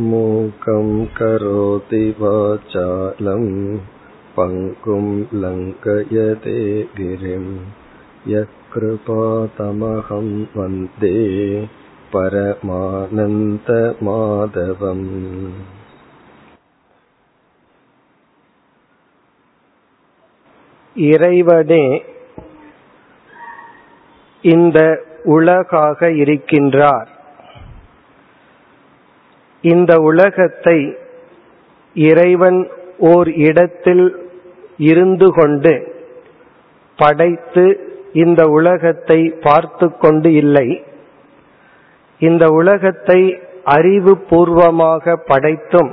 मूकं करोति वाचालं पङ्कुं लङ्कयते गिरिं यत्कृपातमहं वन्दे परमानन्दमाधवम् இறைவனே இந்த உலகாக இருக்கின்றார் இந்த உலகத்தை இறைவன் ஓர் இடத்தில் இருந்து கொண்டு படைத்து இந்த உலகத்தை பார்த்து கொண்டு இல்லை. இந்த உலகத்தை அறிவு பூர்வமாக படைத்தும்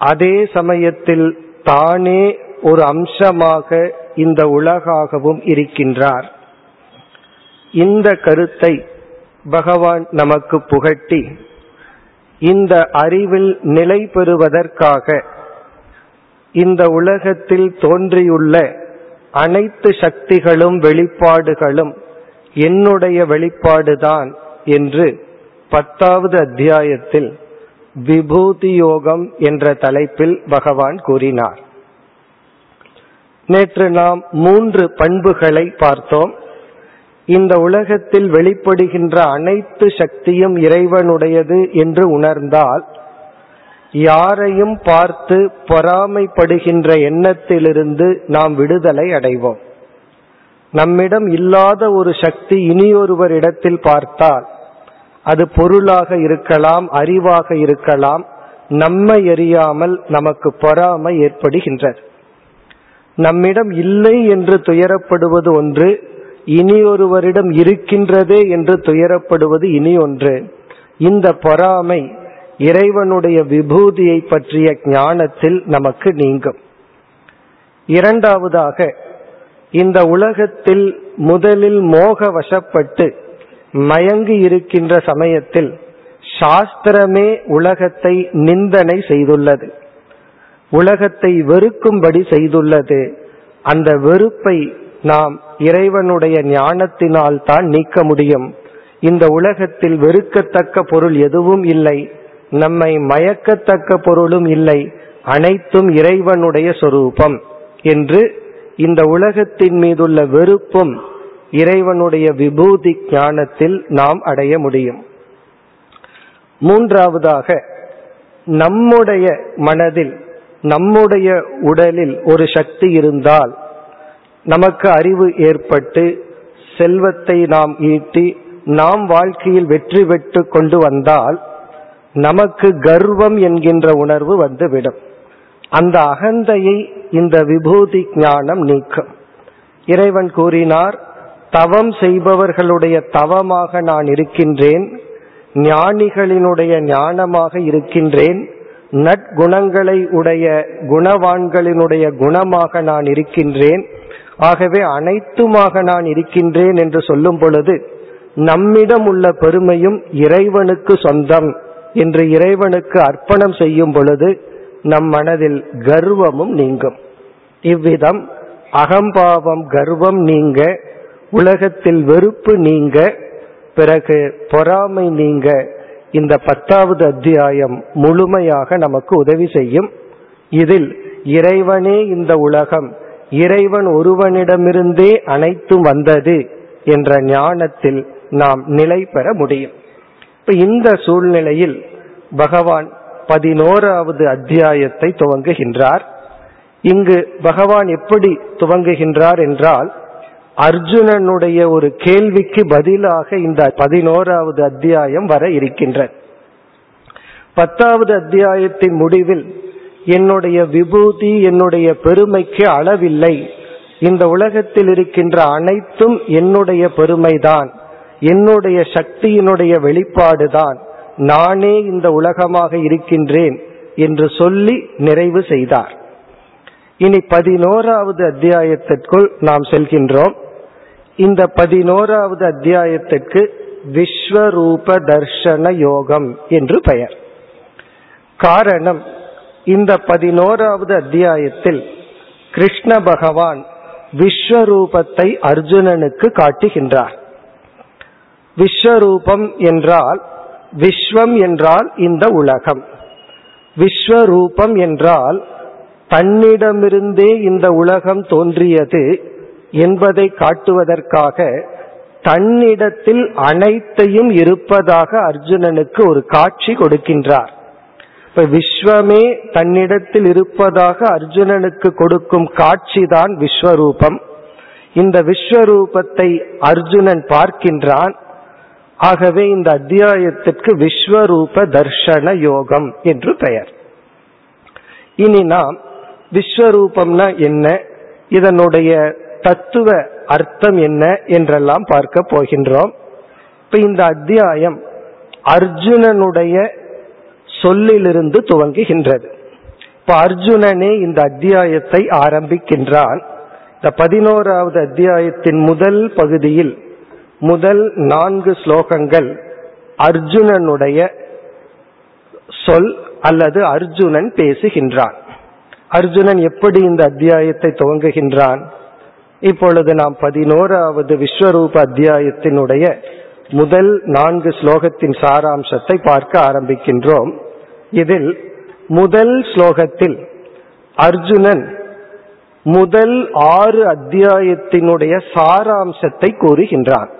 அதே சமயத்தில் தானே ஒரு அம்சமாக இந்த உலகாகவும் இருக்கின்றார். இந்த கருத்தை பகவான் நமக்கு புகட்டி இந்த அறிவில் நிலை பெறுவதற்காக இந்த உலகத்தில் தோன்றியுள்ள அனைத்து சக்திகளும் வெளிப்பாடுகளும் என்னுடைய வெளிப்பாடுதான் என்று பத்தாவது அத்தியாயத்தில் விபூதி யோகம் என்ற தலைப்பில் பகவான் கூறினார். நேற்று நாம் மூன்று பண்புகளை பார்த்தோம். இந்த உலகத்தில் வெளிப்படுகின்ற அனைத்து சக்தியும் இறைவனுடையது என்று உணர்ந்தால் யாரையும் பார்த்து பொறாமைப்படுகின்ற எண்ணத்திலிருந்து நாம் விடுதலை அடைவோம். நம்மிடம் இல்லாத ஒரு சக்தி இனியொருவர் இடத்தில் பார்த்தால் அது பொருளாக இருக்கலாம் அறிவாக இருக்கலாம் நம்மை எறியாமல் நமக்கு பொறாமை ஏற்படுகின்றது. நம்மிடம் இல்லை என்று துயரப்படுவது ஒன்று இனி ஒருவரிடம் இருக்கின்றதே என்று துயரப்படுவது இனி ஒன்று. இந்த பொறாமை இறைவனுடைய விபூதியை பற்றிய ஞானத்தில் நமக்கு நீங்கும். இரண்டாவதாக இந்த உலகத்தில் முதலில் மோக வசப்பட்டு மயங்கி இருக்கின்ற சமயத்தில் சாஸ்திரமே உலகத்தை நிந்தனை செய்துள்ளது. உலகத்தை வெறுக்கும்படி செய்துள்ளது. அந்த வெறுப்பை நாம் இறைவனுடைய ஞானத்தினால் தான் நீக்க முடியும். இந்த உலகத்தில் வெறுக்கத்தக்க பொருள் எதுவும் இல்லை. நம்மை மயக்கத்தக்க பொருளும் இல்லை. அனைத்தும் இறைவனுடைய சொரூபம் என்று இந்த உலகத்தின் மீதுள்ள வெறுப்பும் இறைவனுடைய விபூதி ஞானத்தில் நாம் அடைய முடியும். மூன்றாவதாக நம்முடைய மனதில் நம்முடைய உடலில் ஒரு சக்தி இருந்தால் நமக்கு அறிவு ஏற்பட்டு செல்வத்தை நாம் ஈட்டி நாம் வாழ்க்கையில் வெற்றி பெற்று கொண்டு வந்தால் நமக்கு கர்வம் என்கின்ற உணர்வு வந்துவிடும். அந்த அகந்தையை இந்த விபூதி ஞானம் நீக்கும். இறைவன் கூறினார் தவம் செய்பவர்களுடைய தவமாக நான் இருக்கின்றேன் ஞானிகளினுடைய ஞானமாக இருக்கின்றேன் நற்குணங்களை உடைய குணவான்களினுடைய குணமாக நான் இருக்கின்றேன் ஆகவே அனைத்துமாக நான் இருக்கின்றேன் என்று சொல்லும் பொழுது நம்மிடம் உள்ள பெருமையும் இறைவனுக்கு சொந்தம் என்று இறைவனுக்கு அர்ப்பணம் செய்யும் பொழுது நம் மனதில் கர்வமும் நீங்கும். இவ்விதம் அகம்பாவம் கர்வம் நீங்க உலகத்தில் வெறுப்பு நீங்க பிறகு பொறாமை நீங்க இந்த பத்தாவது அத்தியாயம் முழுமையாக நமக்கு உதவி செய்யும். இதில் இறைவனே இந்த உலகம் இறைவன் ஒருவனிடமிருந்தே அனைத்தும் வந்தது என்ற ஞானத்தில் நாம் நிலை பெற முடியும். இப்ப இந்த சூழ்நிலையில் பகவான் பதினோராவது அத்தியாயத்தை துவங்குகின்றார். இங்கு பகவான் எப்படி துவங்குகின்றார் என்றால் அர்ஜுனனுடைய ஒரு கேள்விக்கு பதிலாக இந்த பதினோராவது அத்தியாயம் வர இருக்கின்ற பத்தாவது அத்தியாயத்தின் முடிவில் என்னுடைய விபூதி என்னுடைய பெருமைக்கு அளவில்லை. இந்த உலகத்தில் இருக்கின்ற அனைத்தும் என்னுடைய பெருமைதான். என்னுடைய சக்தியினுடைய வெளிப்பாடுதான். நானே இந்த உலகமாக இருக்கின்றேன் என்று சொல்லி நிறைவு செய்தார். இனி பதினோராவது அத்தியாயத்திற்குள் நாம் செல்கின்றோம். இந்த பதினோராவது அத்தியாயத்திற்கு விஸ்வரூப தர்ஷன யோகம் என்று பெயர். காரணம் இந்த பதினோராவது அத்தியாயத்தில் கிருஷ்ண பகவான் விஸ்வரூபத்தை அர்ஜுனனுக்கு காட்டுகின்றார். விஸ்வரூபம் என்றால் விஸ்வம் என்றால் இந்த உலகம். விஸ்வரூபம் என்றால் தன்னிடமிருந்தே இந்த உலகம் தோன்றியது என்பதை காட்டுவதற்காக தன்னிடத்தில் அனைத்தையும் இருப்பதாக அர்ஜுனனுக்கு ஒரு காட்சி கொடுக்கின்றார். இப்ப விஸ்வமே தன்னிடத்தில் இருப்பதாக அர்ஜுனனுக்கு கொடுக்கும் காட்சி தான் விஸ்வரூபம். இந்த விஸ்வரூபத்தை அர்ஜுனன் பார்க்கின்றான். ஆகவே இந்த அத்தியாயத்திற்கு விஸ்வரூப தர்ஷன யோகம் என்று பெயர். இனி நாம் விஸ்வரூபம்னா என்ன இதனுடைய தத்துவ அர்த்தம் என்ன என்றெல்லாம் பார்க்க போகின்றோம். இப்ப இந்த அத்தியாயம் அர்ஜுனனுடைய சொல்லிலிருந்து துவங்குகின்றது. இப்ப அர்ஜுனனே இந்த அத்தியாயத்தை ஆரம்பிக்கின்றான். இந்த பதினோராவது அத்தியாயத்தின் முதல் பகுதியில் முதல் நான்கு ஸ்லோகங்கள் அர்ஜுனனுடைய சொல் அல்லது அர்ஜுனன் பேசுகின்றான். அர்ஜுனன் எப்படி இந்த அத்தியாயத்தை துவங்குகின்றான்? இப்பொழுது நாம் பதினோராவது விஸ்வரூப அத்தியாயத்தினுடைய முதல் நான்கு ஸ்லோகத்தின் சாராம்சத்தை பார்க்க ஆரம்பிக்கின்றோம். இதில் முதல் ஸ்லோகத்தில் அர்ஜுனன் முதல் ஆறு அத்தியாயத்தினுடைய சாராம்சத்தை கூறுகின்றான்.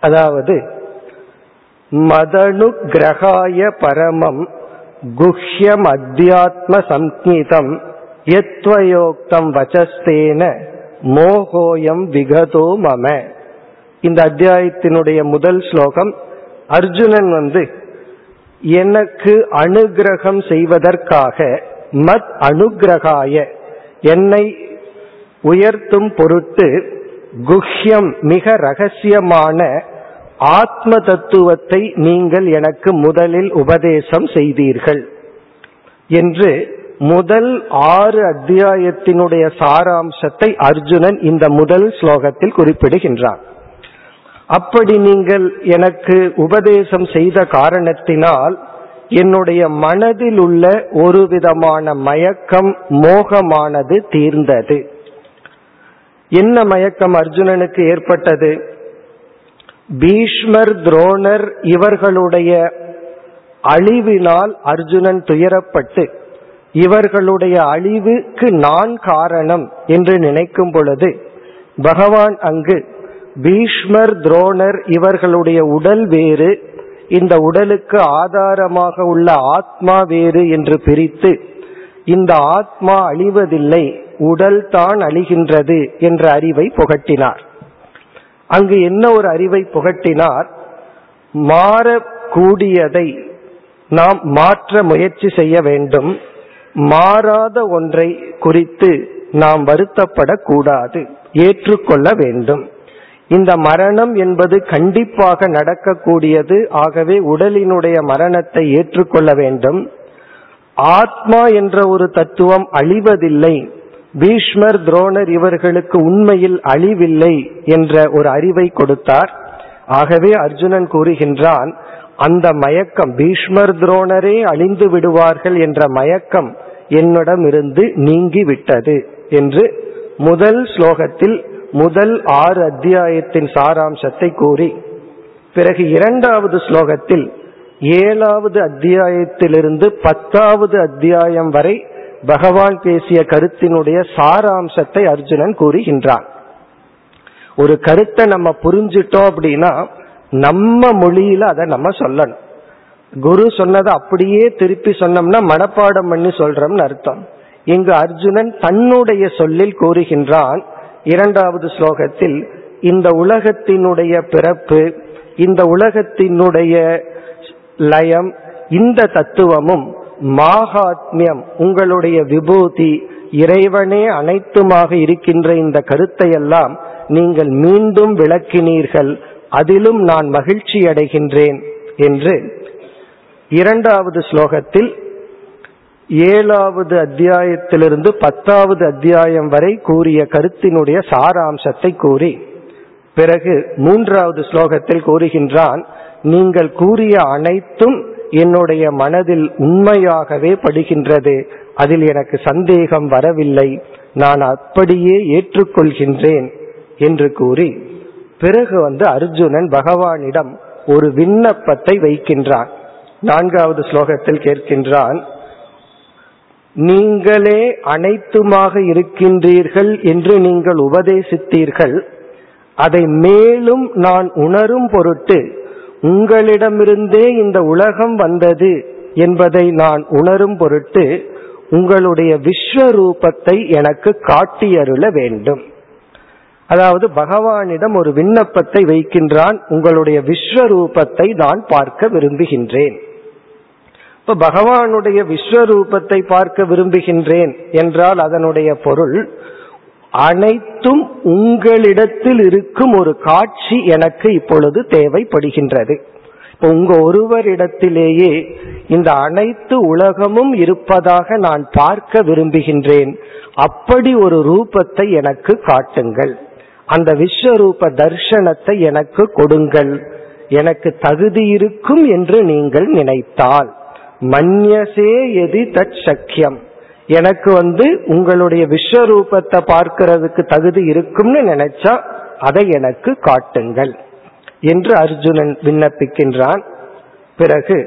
அதாவது மதனு கிரகாய பரமம் குஹ்யம் அத்தியாத்ம சம்ஹிதம் எத்வயோக்தம் வச்சஸ்தேன மோகோயம் விகதோ மம. இந்த அத்தியாயத்தினுடைய முதல் ஸ்லோகம் அர்ஜுனன் வந்து எனக்கு அனுகிரகம் செய்வதற்காக மத் அனுகிரகாய என்னை உயர்த்தும் பொருட்டு குஹ்யம் மிக ரகசியமான ஆத்ம தத்துவத்தை நீங்கள் எனக்கு முதலில் உபதேசம் செய்தீர்கள் என்று முதல் ஆறு அத்தியாயத்தினுடைய சாராம்சத்தை அர்ஜுனன் இந்த முதல் ஸ்லோகத்தில் குறிப்பிடுகின்றான். அப்படி நீங்கள் எனக்கு உபதேசம் செய்த காரணத்தினால் என்னுடைய மனதில் உள்ள ஒரு விதமான மயக்கம் மோகமானது தீர்ந்தது. என்ன மயக்கம் அர்ஜுனனுக்கு ஏற்பட்டது? பீஷ்மர் துரோணர் இவர்களுடைய அழிவினால் அர்ஜுனன் துயரப்பட்டு இவர்களுடைய அழிவுக்கு நான் காரணம் என்று நினைக்கும் பொழுது பகவான் அங்கு பீஷ்மர் துரோணர் இவர்களுடைய உடல் வேறு. இந்த உடலுக்கு ஆதாரமாக உள்ள ஆத்மா வேறு என்று பிரித்து இந்த ஆத்மா அழிவதில்லை உடல் தான் அழிகின்றது என்ற அறிவை புகட்டினார். அங்கு என்ன ஒரு அறிவை புகட்டினார்? மாறக்கூடியதை நாம் மாற்ற முயற்சி செய்ய வேண்டும். மாறாத ஒன்றை குறித்து நாம் வருத்தப்படக்கூடாது ஏற்றுக்கொள்ள வேண்டும். இந்த மரணம் என்பது கண்டிப்பாக நடக்கக்கூடியது. ஆகவே உடலினுடைய மரணத்தை ஏற்றுக்கொள்ள வேண்டும். ஆத்மா என்ற ஒரு தத்துவம் அழிவதில்லை. பீஷ்மர் துரோணர் இவர்களுக்கு உண்மையில் அழிவில்லை என்ற ஒரு அறிவை கொடுத்தார். ஆகவே அர்ஜுனன் கூறுகின்றான் அந்த மயக்கம் பீஷ்மர் துரோணரே அழிந்து விடுவார்கள் என்ற மயக்கம் என்னிடம் இருந்து நீங்கி விட்டது என்று முதல் ஸ்லோகத்தில் முதல் ஆறு அத்தியாயத்தின் சாராம்சத்தை கூறி பிறகு இரண்டாவது ஸ்லோகத்தில் ஏழாவது அத்தியாயத்திலிருந்து பத்தாவது அத்தியாயம் வரை பகவான் பேசிய கருத்தினுடைய சாராம்சத்தை அர்ஜுனன் கூறுகின்றான். ஒரு கருத்தை நம்ம புரிஞ்சிட்டோம் அப்படின்னா நம்ம மொழியில அதை நம்ம சொல்லணும். குரு சொன்னதை அப்படியே திருப்பி சொன்னோம்னா மனப்பாடம் பண்ணி சொல்றோம்னு அர்த்தம். இங்கு அர்ஜுனன் தன்னுடைய சொல்லில் கூறுகின்றான் இரண்டாவது ஸ்லோகத்தில் இந்த உலகத்தினுடைய பிறப்பு இந்த உலகத்தினுடைய லயம் இந்த தத்துவமும் மாகாத்மியம் உங்களுடைய விபூதி இறைவனே அனைத்துமாக இருக்கின்ற இந்த கருத்தை எல்லாம் நீங்கள் மீண்டும் விளக்கினீர்கள். அதிலும் நான் மகிழ்ச்சி அடைகின்றேன் என்று இரண்டாவது ஸ்லோகத்தில் ஏழாவது அத்தியாயத்திலிருந்து பத்தாவது அத்தியாயம் வரை கூறிய கருத்தினுடைய சாராம்சத்தை கூறி பிறகு மூன்றாவது ஸ்லோகத்தில் கூறுகின்றான் நீங்கள் கூறிய அனைத்தும் என்னுடைய மனதில் உண்மையாகவே படுகின்றது. அதில் எனக்கு சந்தேகம் வரவில்லை. நான் அப்படியே ஏற்றுக்கொள்கின்றேன் என்று கூறி பிறகு வந்து அர்ஜுனன் பகவானிடம் ஒரு விண்ணப்பத்தை வைக்கின்றான். நான்காவது ஸ்லோகத்தில் கேட்கின்றான் நீங்களே அனைத்துமாக இருக்கின்றீர்கள் என்று நீங்கள் உபதேசித்தீர்கள். அதை மேலும் நான் உணரும் பொருட்டு உங்களிடமிருந்தே இந்த உலகம் வந்தது என்பதை நான் உணரும் பொருட்டு உங்களுடைய விஸ்வரூபத்தை எனக்கு காட்டியருள வேண்டும். அதாவது பகவானிடம் ஒரு விண்ணப்பத்தை வைக்கின்றான் உங்களுடைய விஸ்வரூபத்தை நான் பார்க்க விரும்புகின்றேன். இப்ப பகவானுடைய விஸ்வரூபத்தை பார்க்க விரும்புகின்றேன் என்றால் அதனுடைய பொருள் அனைத்தும் உங்களிடத்தில் இருக்கும் ஒரு காட்சி எனக்கு இப்பொழுது தேவைப்படுகின்றது. இப்ப உங்க ஒருவரிடத்திலேயே இந்த அனைத்து உலகமும் இருப்பதாக நான் பார்க்க விரும்புகின்றேன். அப்படி ஒரு ரூபத்தை எனக்கு காட்டுங்கள். அந்த விஸ்வரூப தர்சனத்தை எனக்கு கொடுங்கள். எனக்கு தகுதி இருக்கும் என்று நீங்கள் நினைத்தால். மன்யசே எதி தத் சக்கியம். எனக்கு வந்து உங்களுடைய விஸ்வரூபத்தை பார்க்கிறதுக்கு தகுதி இருக்கும்னு நினைச்சா அதை எனக்கு காட்டுங்கள் என்று அர்ஜுனன் விண்ணப்பிக்கின்றான். பிறகு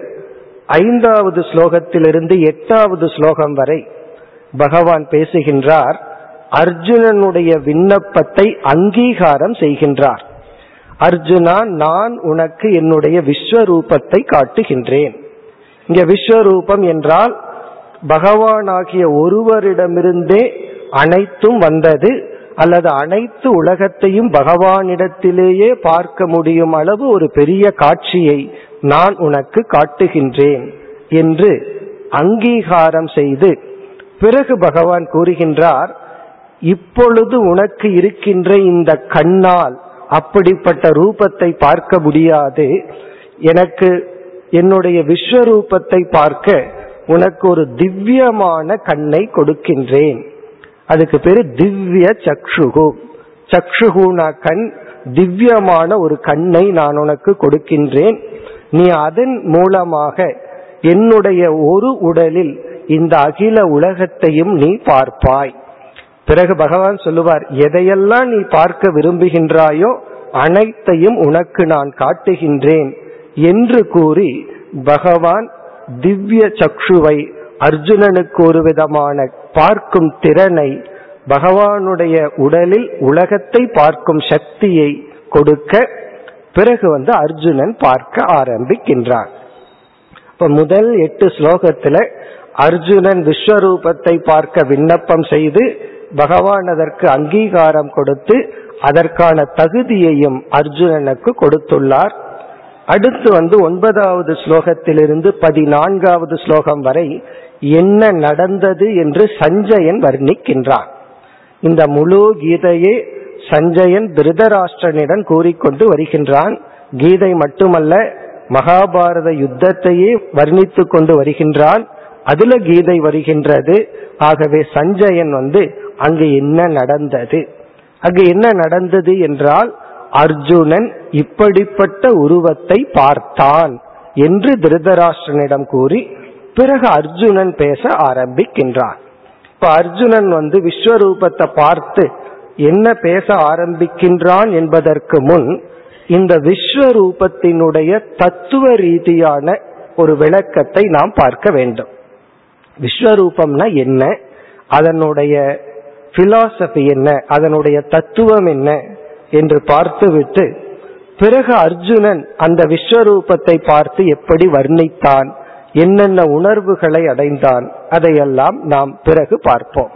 ஐந்தாவது ஸ்லோகத்திலிருந்து எட்டாவது ஸ்லோகம் வரை பகவான் பேசுகின்றார். அர்ஜுனனுடைய விண்ணப்பத்தை அங்கீகாரம் செய்கின்றார். அர்ஜுனா நான் உனக்கு என்னுடைய விஸ்வரூபத்தை காட்டுகின்றேன். இங்க விஸ்வரூபம் என்றால் பகவானாகிய ஒருவரிடமிருந்தே அனைத்தும் வந்தது அல்லது அனைத்து உலகத்தையும் பகவானிடத்திலேயே பார்க்க முடியும் அளவு ஒரு பெரிய காட்சியை நான் உனக்கு காட்டுகின்றேன் என்று அங்கீகாரம் செய்து பிறகு பகவான் கூறுகின்றார் இப்பொழுது உனக்கு இருக்கின்ற இந்த கண்ணால் அப்படிப்பட்ட ரூபத்தை பார்க்க முடியாது. எனக்கு என்னுடைய விஸ்வரூபத்தை பார்க்க உனக்கு ஒரு திவ்யமான கண்ணை கொடுக்கின்றேன். அதுக்கு பேரு திவ்ய சக்ஷுகு. சக்ஷுகுனா கண் திவ்யமான ஒரு கண்ணை நான் உனக்கு கொடுக்கின்றேன். நீ அதன் மூலமாக என்னுடைய ஒரு உடலில் இந்த அகில உலகத்தையும் நீ பார்ப்பாய். பிறகு பகவான் சொல்லுவார் எதையெல்லாம் நீ பார்க்க விரும்புகின்றாயோ அனைத்தையும் உனக்கு நான் காட்டுகின்றேன். என்று கூறி பகவான் திவ்ய சக்ஷுவை அர்ஜுனனுக்கு ஒரு விதமான பார்க்கும் திறனை பகவானுடைய உடலில் உலகத்தை பார்க்கும் சக்தியை கொடுக்க பிறகு வந்து அர்ஜுனன் பார்க்க ஆரம்பிக்கின்றான். இப்ப முதல் எட்டு ஸ்லோகத்துல அர்ஜுனன் விஸ்வரூபத்தை பார்க்க விண்ணப்பம் செய்து பகவான் அதற்கு அங்கீகாரம் கொடுத்து அதற்கான தகுதியையும் அர்ஜுனனுக்கு கொடுத்துள்ளார். அடுத்து வந்து ஒன்பதாவது ஸ்லோகத்திலிருந்து பதினான்காவது ஸ்லோகம் வரை என்ன நடந்தது என்று சஞ்சயன் வர்ணிக்கின்றான் இந்த முழு கீதையே சஞ்சயன் திருதராஷ்டிரனிடம் கூறிக்கொண்டு வருகின்றான். கீதை மட்டுமல்ல மகாபாரத யுத்தத்தையே வர்ணித்து கொண்டு வருகின்றான். அதுல கீதை வருகின்றது. ஆகவே சஞ்சயன் வந்து அங்கு என்ன நடந்தது? அங்கு என்ன நடந்தது என்றால் அர்ஜுனன் இப்படிப்பட்ட உருவத்தை பார்த்தான் என்று திருதராஷ்டிரனிடம் கூறி பிறகு அர்ஜுனன் பேச ஆரம்பிக்கின்றான். இப்ப அர்ஜுனன் வந்து விஸ்வரூபத்தை பார்த்து என்ன பேச ஆரம்பிக்கின்றான் என்பதற்கு முன் இந்த விஸ்வரூபத்தினுடைய தத்துவ ரீதியான ஒரு விளக்கத்தை நாம் பார்க்க வேண்டும். விஸ்வரூபம்னா என்ன? அதனுடைய பிலாசபி என்ன? அதனுடைய தத்துவம் என்ன? என்று பார்த்துவிட்டு பிறகு அர்ஜுனன் அந்த விஸ்வரூபத்தை பார்த்து எப்படி வர்ணித்தான் என்னென்ன உணர்வுகளை அடைந்தான் அதையெல்லாம் நாம் பிறகு பார்ப்போம்.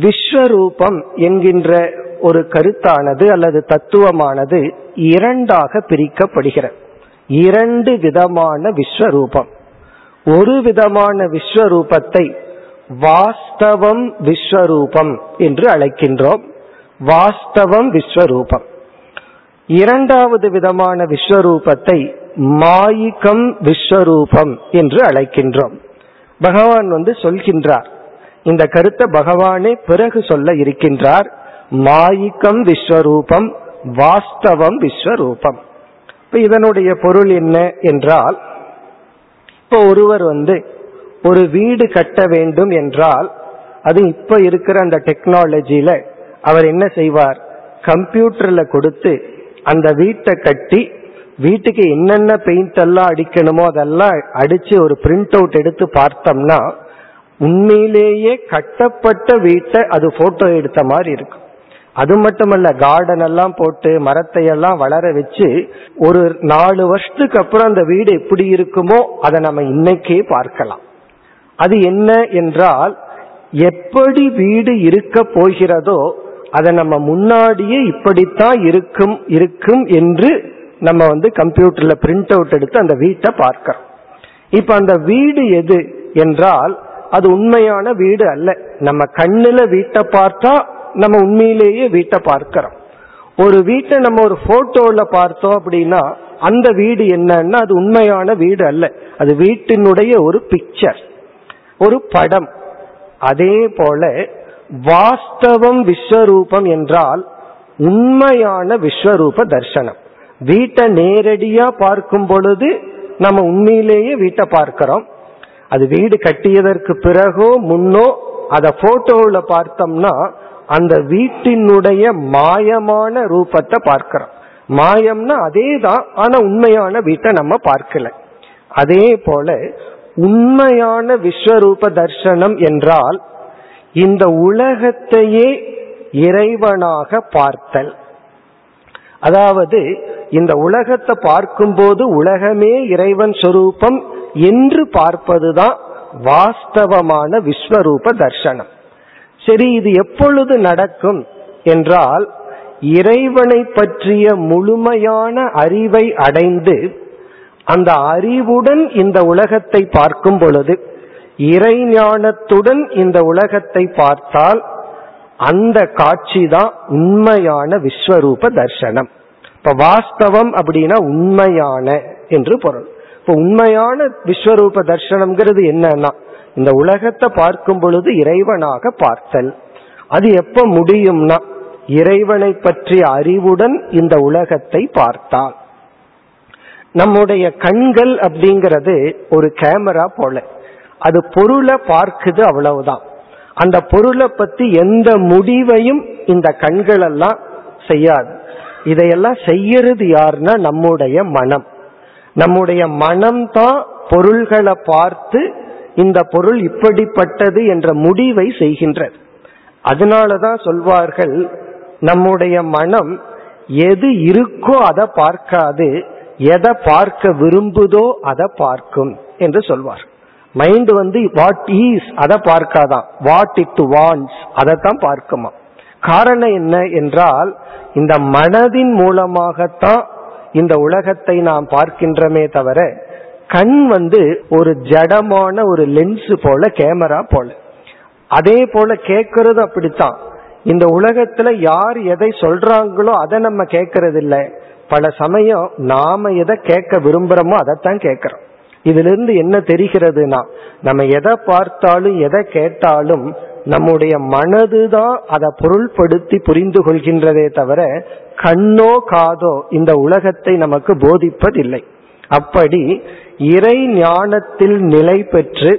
விஸ்வரூபம் என்கின்ற ஒரு கருத்தானது அல்லது தத்துவமானது இரண்டாக பிரிக்கப்படுகிறது. இரண்டு விதமான விஸ்வரூபம். ஒரு விதமான விஸ்வரூபத்தை வாஸ்தவம் விஸ்வரூபம் என்று அழைக்கின்றோம். வாஸ்தவம் விஸ்வரூபம். இரண்டாவது விதமான விஸ்வரூபத்தை மாயிக்கம் விஸ்வரூபம் என்று அழைக்கின்றோம். பகவான் வந்து சொல்கின்றார். இந்த கருத்தை பகவானே பிறகு சொல்ல இருக்கின்றார். மாயிக்கம் விஸ்வரூபம் வாஸ்தவம் விஸ்வரூபம். இப்ப இதனுடைய பொருள் என்ன என்றால் இப்போ ஒருவர் வந்து ஒரு வீடு கட்ட வேண்டும் என்றால் அது இப்ப இருக்கிற அந்த டெக்னாலஜியில அவர் என்ன செய்வார்? கம்ப்யூட்டர்ல கொடுத்து அந்த வீட்டை கட்டி வீட்டுக்கு என்னென்ன பெயிண்ட் எல்லாம் அடிக்கணுமோ அதெல்லாம் அடிச்சு ஒரு பிரிண்ட் அவுட் எடுத்து பார்த்தோம்னா உண்மையிலேயே கட்டப்பட்ட வீட்டை அது போட்டோ எடுத்த மாதிரி இருக்கும். அது மட்டுமல்ல கார்டன் எல்லாம் போட்டு மரத்தை எல்லாம் வளர வச்சு ஒரு நாலு வருஷத்துக்கு அப்புறம் அந்த வீடு எப்படி இருக்குமோ அதை நம்ம இன்னைக்கே பார்க்கலாம். அது என்ன என்றால் எப்படி வீடு இருக்க போகிறதோ அதை நம்ம முன்னாடியே இப்படித்தான் இருக்கும் இருக்கும் என்று நம்ம வந்து கம்ப்யூட்டர்ல பிரிண்ட் அவுட் எடுத்து அந்த வீட்டை பார்க்கிறோம். இப்ப அந்த வீடு எது என்றால் அது உண்மையான வீடு அல்ல. நம்ம கண்ணுல வீட்டை பார்த்தா நம்ம உண்மையிலேயே வீட்டை பார்க்கிறோம். ஒரு வீட்டை நம்ம ஒரு போட்டோல பார்த்தோம் அப்படின்னா அந்த வீடு என்னன்னா அது உண்மையான வீடு அல்ல. அது வீட்டினுடைய ஒரு பிக்சர் ஒரு படம். அதே போல வாஸ்தவம் விஸ்வரூபம் என்றால் உண்மையான விஸ்வரூப தர்சனம். வீட்டை நேரடியா பார்க்கும் பொழுது நம்ம உண்மையிலேயே வீட்டை பார்க்கிறோம். அது வீடு கட்டியதற்கு பிறகோ முன்னோ அத போட்டோவில் பார்த்தோம்னா அந்த வீட்டினுடைய மாயமான ரூபத்தை பார்க்கிறோம். மாயம்னா அதே தான் ஆனா உண்மையான வீட்டை நம்ம பார்க்கல. அதே போல உண்மையான விஸ்வரூப தர்சனம் என்றால் இந்த உலகத்தையே இறைவனாக பார்த்தல். அதாவது இந்த உலகத்தை பார்க்கும்போது உலகமே இறைவன் சொரூபம் என்று பார்ப்பதுதான் வாஸ்தவமான விஸ்வரூப தர்சனம். சரி இது எப்பொழுது நடக்கும் என்றால் இறைவனை பற்றிய முழுமையான அறிவை அடைந்து அந்த அறிவுடன் இந்த உலகத்தை பார்க்கும் பொழுது இறை ஞானத்துடன் இந்த உலகத்தை பார்த்தால் அந்த காட்சி தான் உண்மையான விஸ்வரூப தர்சனம். இப்ப வாஸ்தவம் அப்படின்னா உண்மையான என்று பொருள். இப்ப உண்மையான விஸ்வரூப தர்சனம்ங்கிறது என்னன்னா இந்த உலகத்தை பார்க்கும் பொழுது இறைவனாக பார்த்தல். அது எப்ப முடியும்னா இறைவனை பற்றிய அறிவுடன் இந்த உலகத்தை பார்த்தால். நம்முடைய கண்கள் அப்படிங்கிறது ஒரு கேமரா போல. அது பொருளை பார்க்குது அவ்வளவுதான். அந்த பொருளை பத்தி எந்த முடிவையும் இந்த கண்கள் எல்லாம் செய்யாது. இதையெல்லாம் செய்யறது யாருன்னா நம்முடைய மனம். நம்முடைய மனம்தான் பொருள்களை பார்த்து இந்த பொருள் இப்படிப்பட்டது என்ற முடிவை செய்கின்றது. அதனாலதான் சொல்வார்கள் நம்முடைய மனம் எது இருக்கோ அதை பார்க்காது எதை பார்க்க விரும்புதோ அதை பார்க்கும் என்று சொல்வார் மைண்ட் வந்து வாட் ஈஸ் அதை பார்க்காதான். வாட் இட் வாண்ட்ஸ் அதைத்தான் பார்க்குமா. காரணம் என்ன என்றால் இந்த மனதின் மூலமாகத்தான் இந்த உலகத்தை நாம் பார்க்கின்றமே தவிர கண் வந்து ஒரு ஜடமான ஒரு லென்ஸ் போல கேமரா போல. அதே போல கேட்கறது அப்படித்தான். இந்த உலகத்துல யார் எதை சொல்றாங்களோ அதை நம்ம கேட்கறது இல்லை பல சமயம் நாம எதை கேட்க விரும்புறோமோ அதைத்தான் கேட்கிறோம். இதுல இருந்து என்ன தெரிகிறதுனா நம்ம எதை பார்த்தாலும் எதை கேட்டாலும் நம்முடைய மனதுதான் அதை பொருள்படுத்தி புரிந்து கொள்கின்றதே தவிர கண்ணோ காதோ இந்த உலகத்தை நமக்கு போதிப்பதில்லை. அப்படி இறை ஞானத்தில் நிலை பெற்று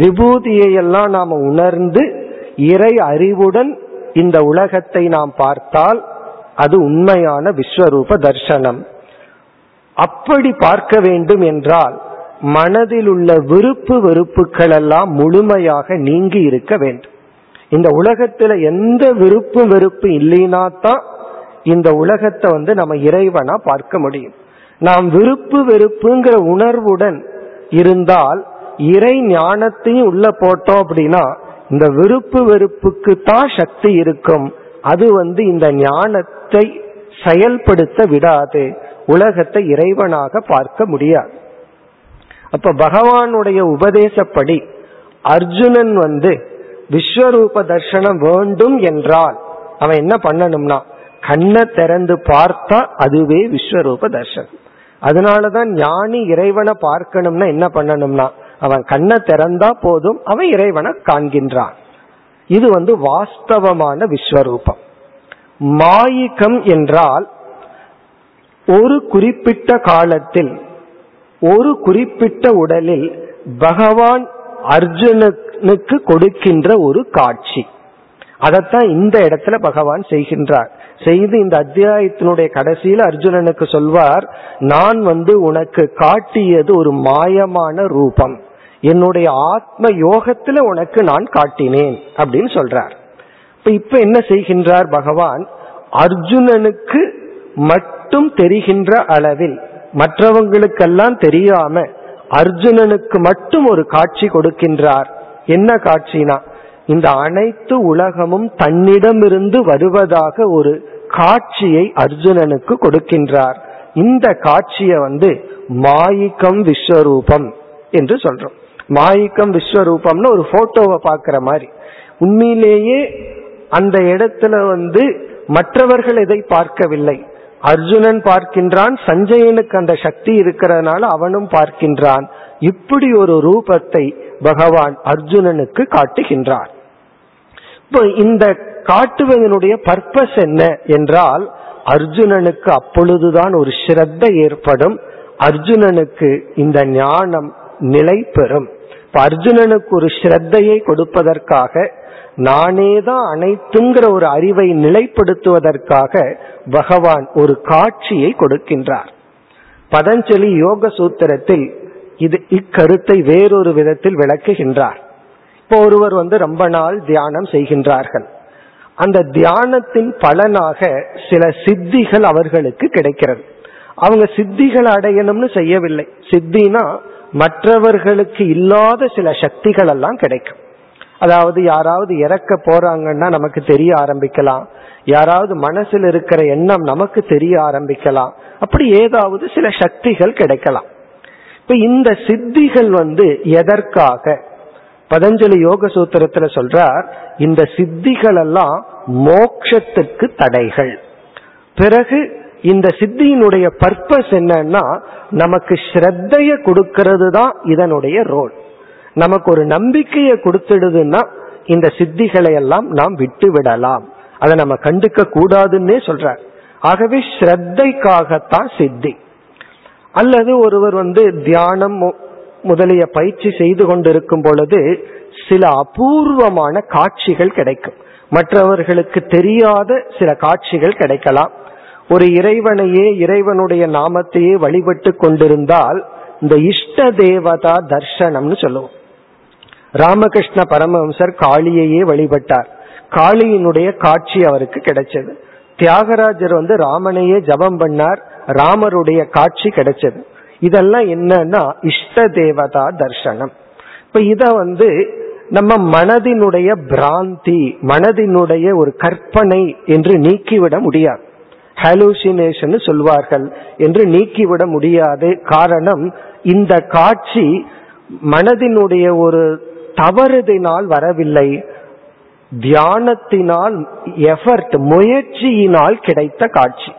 விபூதியையெல்லாம் நாம் உணர்ந்து இறை அறிவுடன் இந்த உலகத்தை நாம் பார்த்தால் அது உண்மையான விஸ்வரூப தர்சனம். அப்படி பார்க்க வேண்டும் என்றால் மனதில் உள்ள விருப்பு வெறுப்புகள் எல்லாம் முழுமையாக நீங்கி இருக்க வேண்டும். இந்த உலகத்துல எந்த விருப்பு வெறுப்பு இல்லைனா தான் இந்த உலகத்தை வந்து நம்ம இறைவனா பார்க்க முடியும். நாம் விருப்பு வெறுப்புங்கிற உணர்வுடன் இருந்தால் இறை ஞானத்தையும் உள்ள போட்டோம் அப்படின்னா இந்த விருப்பு வெறுப்புக்கு தான் சக்தி இருக்கும். அது வந்து இந்த ஞானத்தை செயல்படுத்த விடாது. உலகத்தை இறைவனாக பார்க்க முடியாது. அப்ப பகவானுடைய உபதேசப்படி அர்ஜுனன் வந்து விஸ்வரூப தர்சனம் வேண்டும் என்றால் அவன் என்ன பண்ணணும்னா கண்ணை திறந்து பார்த்தா அதுவே விஸ்வரூப தர்சனம் அதனாலதான் ஞானி இறைவனை பார்க்கணும்னா என்ன பண்ணணும்னா அவன் கண்ணை திறந்தா போதும் அவன் இறைவனை காண்கின்றான். இது வந்து வாஸ்தவமான விஸ்வரூபம். மாயிக்கம் என்றால் ஒரு குறிப்பிட்ட காலத்தில் ஒரு குறிப்பிட்ட உடலில் பகவான் அர்ஜுனனுக்கு கொடுக்கின்ற ஒரு காட்சி. அதைத்தான் இந்த இடத்துல பகவான் செய்கின்றார். செய்து இந்த அத்தியாயத்தினுடைய கடைசியில் அர்ஜுனனுக்கு சொல்வார் நான் வந்து உனக்கு காட்டியது ஒரு மாயமான ரூபம். என்னுடைய ஆத்ம யோகத்துல உனக்கு நான் காட்டினேன் அப்படின்னு சொல்றார். இப்ப இப்ப என்ன செய்கின்றார் பகவான்? அர்ஜுனனுக்கு மட்டும் தெரிகின்ற அளவில் மற்றவங்களுக்கெல்லாம் தெரியாம அர்ஜுனனுக்கு மட்டும் ஒரு காட்சி கொடுக்கின்றார். என்ன காட்சினா இந்த அனைத்து உலகமும் தன்னிடமிருந்து வருவதாக ஒரு காட்சியை அர்ஜுனனுக்கு கொடுக்கின்றார். இந்த காட்சியை வந்து மாயிக்கம் விஸ்வரூபம் என்று சொல்றோம். மாயிக்கம் விஸ்வரூபம்னு ஒரு போட்டோவை பார்க்கிற மாதிரி. உண்மையிலேயே அந்த இடத்துல வந்து மற்றவர்கள் இதை பார்க்கவில்லை. அர்ஜுனன் பார்க்கின்றான் சஞ்சயனுக்கு அந்த சக்தி இருக்கிறதுனால அவனும் பார்க்கின்றான். இப்படி ஒரு ரூபத்தை பகவான் அர்ஜுனனுக்கு காட்டுகின்றார். இப்போ இந்த காட்டுவதனுடைய பர்பஸ் என்ன என்றால் அர்ஜுனனுக்கு அப்பொழுதுதான் ஒரு ஸ்ரத்த ஏற்படும் அர்ஜுனனுக்கு இந்த ஞானம் நிலை பெறும். இப்ப அர்ஜுனனுக்கு ஒரு ஸ்ரத்தையை கொடுப்பதற்காக நானேதான் அனைத்துங்கிற ஒரு அறிவை நிலைப்படுத்துவதற்காக பகவான் ஒரு காட்சியை கொடுக்கின்றார். பதஞ்சலி யோக சூத்திரத்தில் இது இக்கருத்தை வேறொரு விதத்தில் விளக்குகின்றார். இப்போ ஒருவர் வந்து ரொம்ப நாள் தியானம் செய்கின்றார்கள். அந்த தியானத்தின் பலனாக சில சித்திகள் அவர்களுக்கு கிடைக்கிறது. அவங்க சித்திகள் அடையணும்னு செய்யவில்லை. சித்தினா மற்றவர்களுக்கு இல்லாத சில சக்திகள் எல்லாம் கிடைக்கும். அதாவது யாராவது இறக்க போறாங்கன்னா நமக்கு தெரிய ஆரம்பிக்கலாம். யாராவது மனசில் இருக்கிற எண்ணம் நமக்கு தெரிய ஆரம்பிக்கலாம். அப்படி ஏதாவது சில சக்திகள் கிடைக்கலாம். இப்ப இந்த சித்திகள் வந்து எதற்காக? பதஞ்சலி யோக சூத்திரத்துல சொல்றார் இந்த சித்திகள் எல்லாம் மோக்ஷத்துக்கு தடைகள். பிறகு இந்த சித்தியினுடைய பர்பஸ் என்னன்னா நமக்கு ஸ்ரத்தைய கொடுக்கிறது தான் இதனுடைய ரோல் நமக்கு ஒரு நம்பிக்கையை கொடுத்துடுதுன்னா இந்த சித்திகளை எல்லாம் நாம் விட்டு விடலாம். அதை நம்ம கண்டுக்க கூடாதுன்னே சொல்ற ஆகவே ஸ்ரத்தைக்காகத்தான் சித்தி. அல்லது ஒருவர் வந்து தியானம் முதலிய பயிற்சி செய்து கொண்டிருக்கும் பொழுது சில அபூர்வமான காட்சிகள் கிடைக்கும். மற்றவர்களுக்கு தெரியாத சில காட்சிகள் கிடைக்கலாம். ஒரு இறைவனையே இறைவனுடைய நாமத்தையே வழிபட்டு கொண்டிருந்தால் இந்த இஷ்ட தேவதா தர்சனம்னு சொல்லுவோம். ராமகிருஷ்ண பரமஹம்சர் காளியையே வழிபட்டார். காளியினுடைய காட்சி அவருக்கு கிடைச்சது. தியாகராஜர் வந்து ராமனையே ஜபம் பண்ணார். ராமருடைய காட்சி கிடைச்சது. இதெல்லாம் என்னன்னா இஷ்ட தேவதா தர்சனம் இப்ப இத வந்து நம்ம மனதினுடைய பிராந்தி மனதினுடைய ஒரு கற்பனை என்று நீக்கிவிட முடியாது. ஹலூசினேஷன் சொல்வார்கள் என்று நீக்கிவிட முடியாது. காரணம் இந்த காட்சி மனதினுடைய ஒரு தவறுதினால் வரவில்லை. தியானத்தினால் எஃபர்ட் முயற்சியினால் கிடைத்த காட்சி.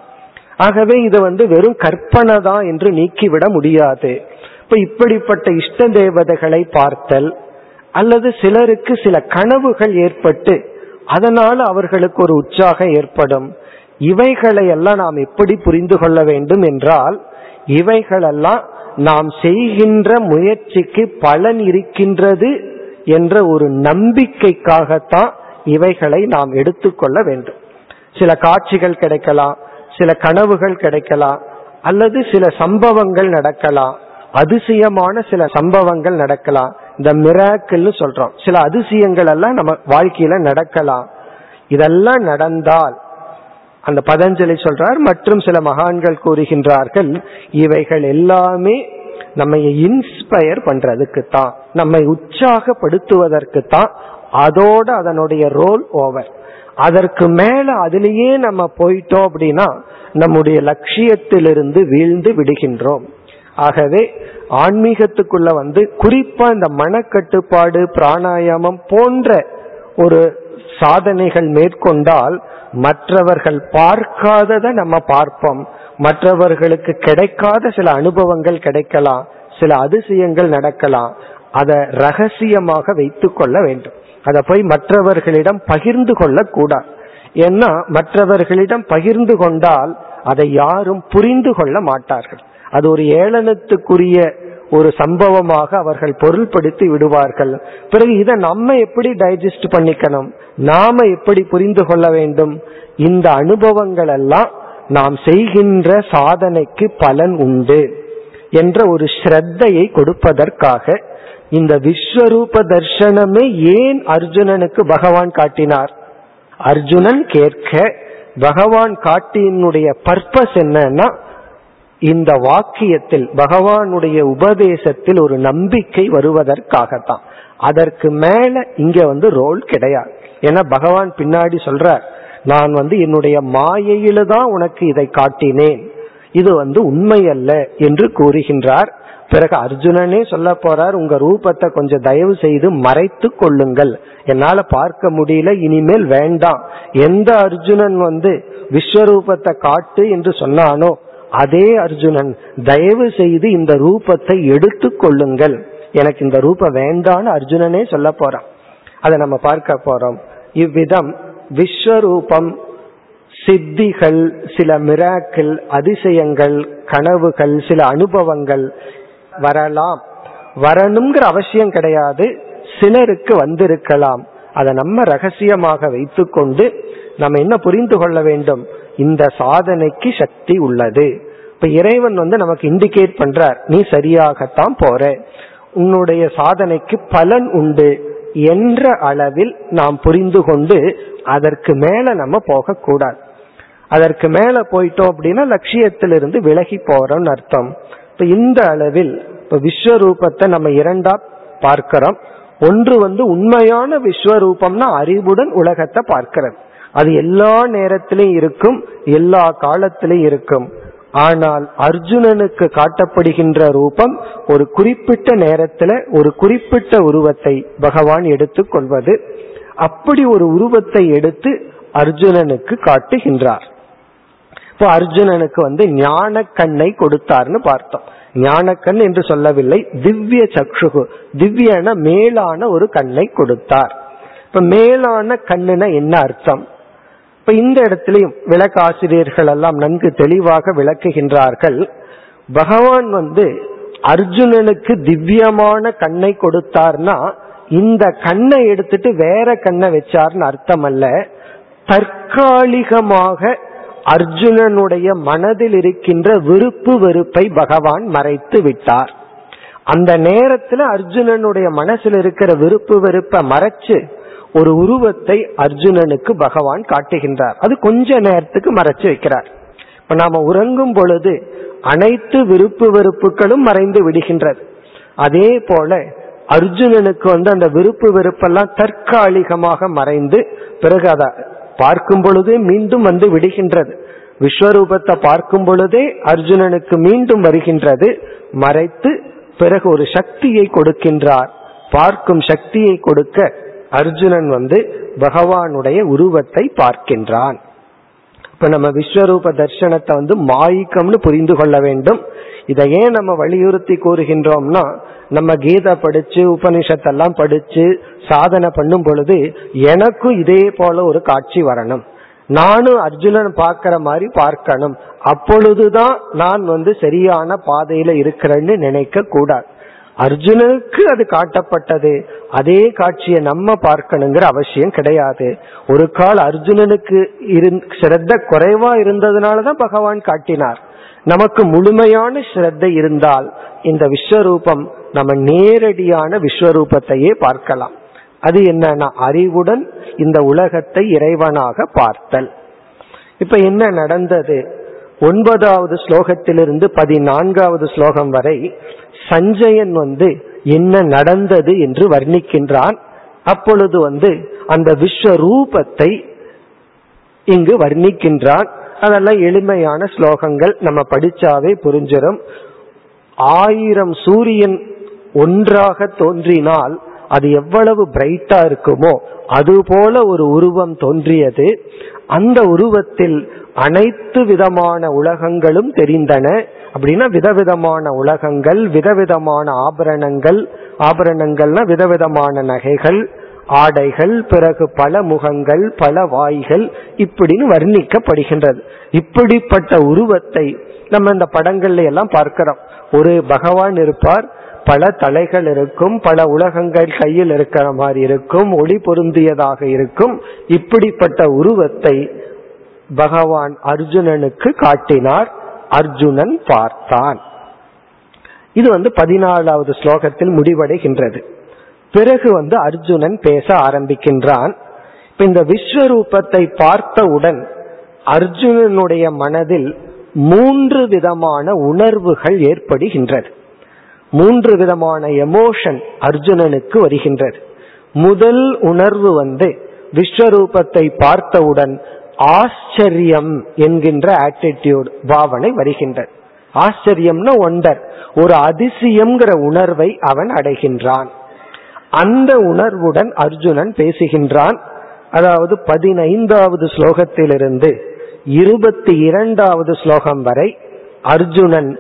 ஆகவே இது வந்து வெறும் கற்பனை தான் என்று நீக்கிவிட முடியாது. இப்ப இப்படிப்பட்ட இஷ்ட தேவதைகளை பார்த்தல் அல்லது சிலருக்கு சில கனவுகள் ஏற்பட்டு அதனால அவர்களுக்கு ஒரு உற்சாகம் ஏற்படும். இவைகளை எல்லாம் நாம் எப்படி புரிந்து கொள்ள வேண்டும் என்றால் இவைகளெல்லாம் நாம் செய்கின்ற முயற்சிக்கு பலன் இருக்கின்றது என்ற ஒரு நம்பிக்கைக்காகத்தான் இவைகளை நாம் எடுத்துக்கொள்ள வேண்டும். சில காட்சிகள் கிடைக்கலாம் சில கனவுகள் கிடைக்கலாம் அல்லது சில சம்பவங்கள் நடக்கலாம் அதிசயமான சில சம்பவங்கள் நடக்கலாம். இந்த மிராக்கிள்னு சொல்றோம். சில அதிசயங்கள் எல்லாம் நம்ம வாழ்க்கையில நடக்கலாம். இதெல்லாம் நடந்தால் அந்த பதஞ்சலி சொல்றார் மற்றும் சில மகான்கள் கூறுகின்றார்கள் இவைகள் எல்லாமே நம்ம இன்ஸ்பயர் பண்றதுக்கு தான் நம்மை உற்சாகப்படுத்துவதற்கு தான் அதோட அதனுடைய ரோல் ஓவர் அதற்கு மேல அதுலேயே நம்ம போயிட்டோம் அப்படின்னா நம்முடைய லட்சியத்திலிருந்து வீழ்ந்து விடுகின்றோம். ஆகவே ஆன்மீகத்துக்குள்ள வந்து குறிப்பா இந்த மனக்கட்டுப்பாடு பிராணாயாமம் போன்ற ஒரு சாதனைகள் மேற்கொண்டால் மற்றவர்கள் பார்க்காததை நம்ம பார்ப்போம். மற்றவர்களுக்கு கிடைக்காத சில அனுபவங்கள் கிடைக்கலாம் சில அதிசயங்கள் நடக்கலாம். அதை ரகசியமாக வைத்து கொள்ள வேண்டும். அதை போய் மற்றவர்களிடம் பகிர்ந்து கொள்ள கூடாது ஏன்னா மற்றவர்களிடம் பகிர்ந்து கொண்டால் அதை யாரும் புரிந்து கொள்ள மாட்டார்கள். அது ஒரு ஏளனத்துக்குரிய ஒரு சம்பவமாக அவர்கள் பொருள்படுத்தி விடுவார்கள். பிறகு இதை நம்ம எப்படி டைஜஸ்ட் பண்ணிக்கணும்? நாம எப்படி புரிந்து கொள்ள வேண்டும்? இந்த அனுபவங்கள் எல்லாம் நாம் செய்கின்ற சாதனைக்கு பலன் உண்டு என்ற ஒரு ஸ்ரத்தையை கொடுப்பதற்காக இந்த விஸ்வரூப தர்சனமே ஏன் அர்ஜுனனுக்கு பகவான் காட்டினார்? அர்ஜுனன் கேட்க பகவான் காட்டியினுடைய பர்பஸ் என்னன்னா இந்த வாக்கியத்தில் பகவானுடைய உபதேசத்தில் ஒரு நம்பிக்கை வருவதற்காகத்தான். அதற்கு மேல இங்க வந்து ரோல் கிடையாது. ஏன்னா பகவான் பின்னாடி சொல்றார் நான் வந்து என்னுடைய மாயையில தான் உனக்கு இதை காட்டினேன். இது வந்து உண்மை அல்ல என்று கூறுகின்றார். பிறகு அர்ஜுனனே சொல்ல போறார் உங்க ரூபத்தை கொஞ்சம் தயவு செய்து மறைத்து கொள்ளுங்கள். என்னால பார்க்க முடியல இனிமேல் வேண்டாம். எந்த அர்ஜுனன் வந்து விஸ்வரூபத்தை காட்டு என்று சொன்னானோ அதே அர்ஜுனன் தயவு செய்து இந்த ரூபத்தை எடுத்து கொள்ளுங்கள். எனக்கு இந்த ரூபம் வேண்டான்னு அர்ஜுனனே சொல்ல போறான். அதை நம்ம பார்க்க போறோம். இவ்விதம் விஸ்வரூபம் சித்திகள் சில மிராக்கள் அதிசயங்கள் கனவுகள் சில அனுபவங்கள் வரலாம். வரணுங்கிற அவசியம் கிடையாது. சிலருக்கு வந்திருக்கலாம். அதை நம்ம ரகசியமாக வைத்துக்கொண்டு நம்ம என்ன புரிந்து கொள்ள வேண்டும்? இந்த சாதனைக்கு சக்தி உள்ளது. இப்ப இறைவன் வந்து நமக்கு இண்டிகேட் பண்றார் நீ சரியாகத்தான் போற. உன்னுடைய சாதனைக்கு பலன் உண்டு என்ற அளவில் நாம் புரிந்து கொண்டு அதற்கு மேல நம்ம போகக்கூடாது. அதற்கு மேல போயிட்டோம் அப்படின்னா லட்சியத்திலிருந்து விலகி போறோம்னு அர்த்தம். இப்ப இந்த அளவில் இப்ப விஸ்வரூபத்தை நம்ம இரண்டா பார்க்கிறோம். ஒன்று வந்து உண்மையான விஸ்வரூபம்னா அறிவுடன் உலகத்தை பார்க்கிறது. அது எல்லா நேரத்திலும் இருக்கும் எல்லா காலத்திலும் இருக்கும். ஆனால் அர்ஜுனனுக்கு காட்டப்படுகின்ற ரூபம் ஒரு குறிப்பிட்ட நேரத்துல ஒரு குறிப்பிட்ட உருவத்தை பகவான் எடுத்துக் கொள்வது. அப்படி ஒரு உருவத்தை எடுத்து அர்ஜுனனுக்கு காட்டுகின்றார். இப்போ அர்ஜுனனுக்கு வந்து ஞான கண்ணை கொடுத்தார்னு பார்த்தோம். ஞானக்கண் என்று சொல்லவில்லை திவ்ய சக்ஷுகு திவ்யன மேலான ஒரு கண்ணை கொடுத்தார். இப்ப மேலான கண்ணுனா என்ன அர்த்தம்? இப்ப இந்த இடத்திலையும் விளக்காசிரியர்கள் எல்லாம் நன்கு தெளிவாக விளக்குகின்றார்கள். பகவான் வந்து அர்ஜுனனுக்கு திவ்யமான கண்ணை கொடுத்தார்னா இந்த கண்ணை எடுத்துட்டு வேற கண்ணை வச்சார்னு அர்த்தம் அல்ல தற்காலிகமாக அர்ஜுனனுடைய மனதில் இருக்கின்ற விருப்பு வெறுப்பை பகவான் மறைத்து விட்டார். அந்த நேரத்துல அர்ஜுனனுடைய மனசில் இருக்கிற விருப்பு வெறுப்பை மறைச்சு ஒரு உருவத்தை அர்ஜுனனுக்கு பகவான் காட்டுகின்றார். அது கொஞ்ச நேரத்துக்கு மறைச்சு வைக்கிறார். இப்ப நாம உறங்கும் பொழுது அனைத்து விருப்பு வெறுப்புகளும் மறைந்து விடுகின்றது. அதே போல அர்ஜுனனுக்கு வந்து அந்த விருப்பு வெறுப்பெல்லாம் தற்காலிகமாக மறைந்து பிறகு அதை பார்க்கும் பொழுதே மீண்டும் வந்து விடுகின்றது. விஸ்வரூபத்தை பார்க்கும் பொழுதே அர்ஜுனனுக்கு மீண்டும் வருகின்றது. மறைத்து பிறகு ஒரு சக்தியை கொடுக்கின்றார். பார்க்கும் சக்தியை கொடுக்க அர்ஜுனன் வந்து பகவானுடைய உருவத்தை பார்க்கின்றான். இப்ப நம்ம விஸ்வரூப தர்சனத்தை வந்து மாயிக்கம்னு புரிந்து கொள்ள வேண்டும். இதை ஏன் நம்ம வலியுறுத்தி கூறுகின்றோம்னா நம்ம கீதை படிச்சு உபனிஷத்தெல்லாம் படிச்சு சாதனை பண்ணும் பொழுது எனக்கும் இதே போல ஒரு காட்சி வரணும். நானும் அர்ஜுனன் பார்க்கிற மாதிரி பார்க்கணும். அப்பொழுதுதான் நான் வந்து சரியான பாதையில இருக்கிறேன்னு நினைக்க கூடாது அர்ஜுனனுக்கு அது காட்டப்பட்டது. அதே காட்சியை நம்ம பார்க்கணுங்கிற அவசியம் கிடையாது. ஒரு கால் அர்ஜுனனுக்கு ஸ்ரத்த குறைவா இருந்ததுனாலதான் பகவான் காட்டினார். நமக்கு முழுமையான ஸ்ரத்த இருந்தால் இந்த விஸ்வரூபம் நம்ம நேரடியான விஸ்வரூபத்தையே பார்க்கலாம். அது என்னன்னா அறிவுடன் இந்த உலகத்தை இறைவனாக பார்த்தல். இப்ப என்ன நடந்தது? ஒன்பதாவது ஸ்லோகத்திலிருந்து பதினான்காவது ஸ்லோகம் வரை சஞ்சயன் வந்து என்ன நடந்தது என்று வர்ணிக்கின்றான். அப்பொழுது வந்து அந்த விஸ்வரூபத்தை இங்கு வர்ணிக்கின்றான். அதெல்லாம் எளிமையான ஸ்லோகங்கள். நம்ம படிச்சாவே புரிஞ்சிடும் ஆயிரம் சூரியன் ஒன்றாக தோன்றினால் அது எவ்வளவு பிரைட்டா இருக்குமோ அதுபோல ஒரு உருவம் தோன்றியது. அந்த உருவத்தில் அனைத்து விதமான உலகங்களும் தெரிந்தன. அப்படின்னா விதவிதமான உலகங்கள் விதவிதமான ஆபரணங்கள் ஆபரணங்கள்னா விதவிதமான நகைகள் ஆடைகள் பிறகு பல முகங்கள் பல வாய்கள் இப்படின்னு வர்ணிக்கப்படுகின்றது. இப்படிப்பட்ட உருவத்தை நம்ம இந்த படங்கள்ல எல்லாம் பார்க்கிறோம். ஒரு பகவான் இருப்பார் பல தலைகள் இருக்கும் பல உலகங்கள் கையில் இருக்கிற மாதிரி இருக்கும் ஒளி பொருந்தியதாக இருக்கும். இப்படிப்பட்ட உருவத்தை பகவான் அர்ஜுனனுக்கு காட்டினார். அர்ஜுனன் பார்த்தான். இது வந்து பதினாலாவது ஸ்லோகத்தில் முடிவடைகின்றது. பிறகு வந்து அர்ஜுனன் பேச ஆரம்பிக்கின்றான். இப்ப இந்த விஸ்வரூபத்தை பார்த்தவுடன் அர்ஜுனனுடைய மனதில் மூன்று விதமான உணர்வுகள் ஏற்படுகின்றது. மூன்று விதமான எமோஷன் அர்ஜுனனுக்கு வருகின்றது. முதல் உணர்வு வந்து விஸ்வரூபத்தை பார்த்தவுடன் ஆச்சரியம் என்கின்ற ஆட்டிடியூட் பாவனை வருகின்றது. ஆச்சரியம்னா ஒண்டர் ஒரு அதிசயம்ங்கிற உணர்வை அவன் அடைகின்றான். அந்த உணர்வுடன் அர்ஜுனன் பேசுகின்றான். அதாவது பதினைந்தாவது ஸ்லோகத்திலிருந்து இருபத்தி இரண்டாவது ஸ்லோகம் வரை அர்ஜுனன்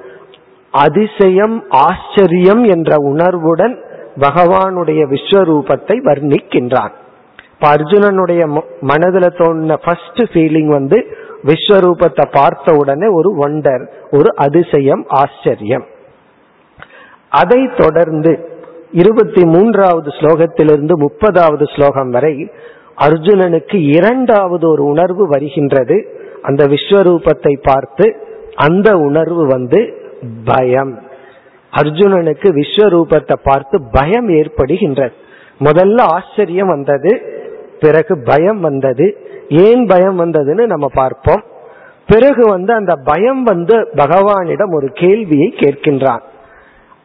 அதிசயம் ஆச்சரியம் என்ற உணர்வுடன் பகவானுடைய விஸ்வரூபத்தை வர்ணிக்கின்றான். இப்ப அர்ஜுனனுடைய மனதுல தோணின ஃபர்ஸ்ட் ஃபீலிங் வந்து விஸ்வரூபத்தை பார்த்த உடனே ஒரு ஒண்டர் ஒரு அதிசயம் ஆச்சரியம். அதை தொடர்ந்து இருபத்தி மூன்றாவது ஸ்லோகத்திலிருந்து முப்பதாவது ஸ்லோகம் வரை அர்ஜுனனுக்கு இரண்டாவது ஒரு உணர்வு வருகின்றது. அந்த விஸ்வரூபத்தை பார்த்து அந்த உணர்வு வந்து பயம். அர்ஜுனனுக்கு விஸ்வரூபத்தை பார்த்து பயம் ஏற்படுகின்றது. முதல்ல ஆச்சரியம் வந்தது. பிறகு பயம் வந்தது. ஏன் பயம் வந்ததுன்னு நம்ம பார்ப்போம். பிறகு வந்து அந்த பயம் வந்து பகவானிடம் ஒரு கேள்வியை கேட்கின்றான்.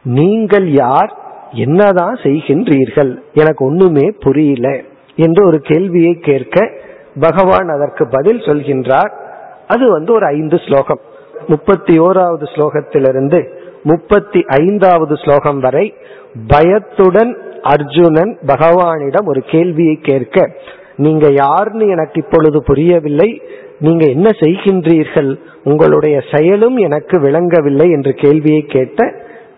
நீங்கள் யார்? என்னதான் செய்கின்றீர்கள்? எனக்கு ஒண்ணுமே புரியல என்று ஒரு கேள்வியை கேட்க பகவான் அதற்கு பதில் சொல்கின்றார். அது வந்து ஒரு ஐந்து ஸ்லோகம். முப்பத்தி ஓராவது ஸ்லோகத்திலிருந்து முப்பத்தி ஐந்தாவது ஸ்லோகம் வரை பயத்துடன் அர்ஜுனன் பகவானிடம் ஒரு கேள்வியை கேட்க நீங்க யாருன்னு எனக்கு இப்பொழுது புரியவில்லை. நீங்க என்ன செய்கின்றீர்கள்? உங்களுடைய செயலும் எனக்கு விளங்கவில்லை என்று கேள்வியை கேட்ட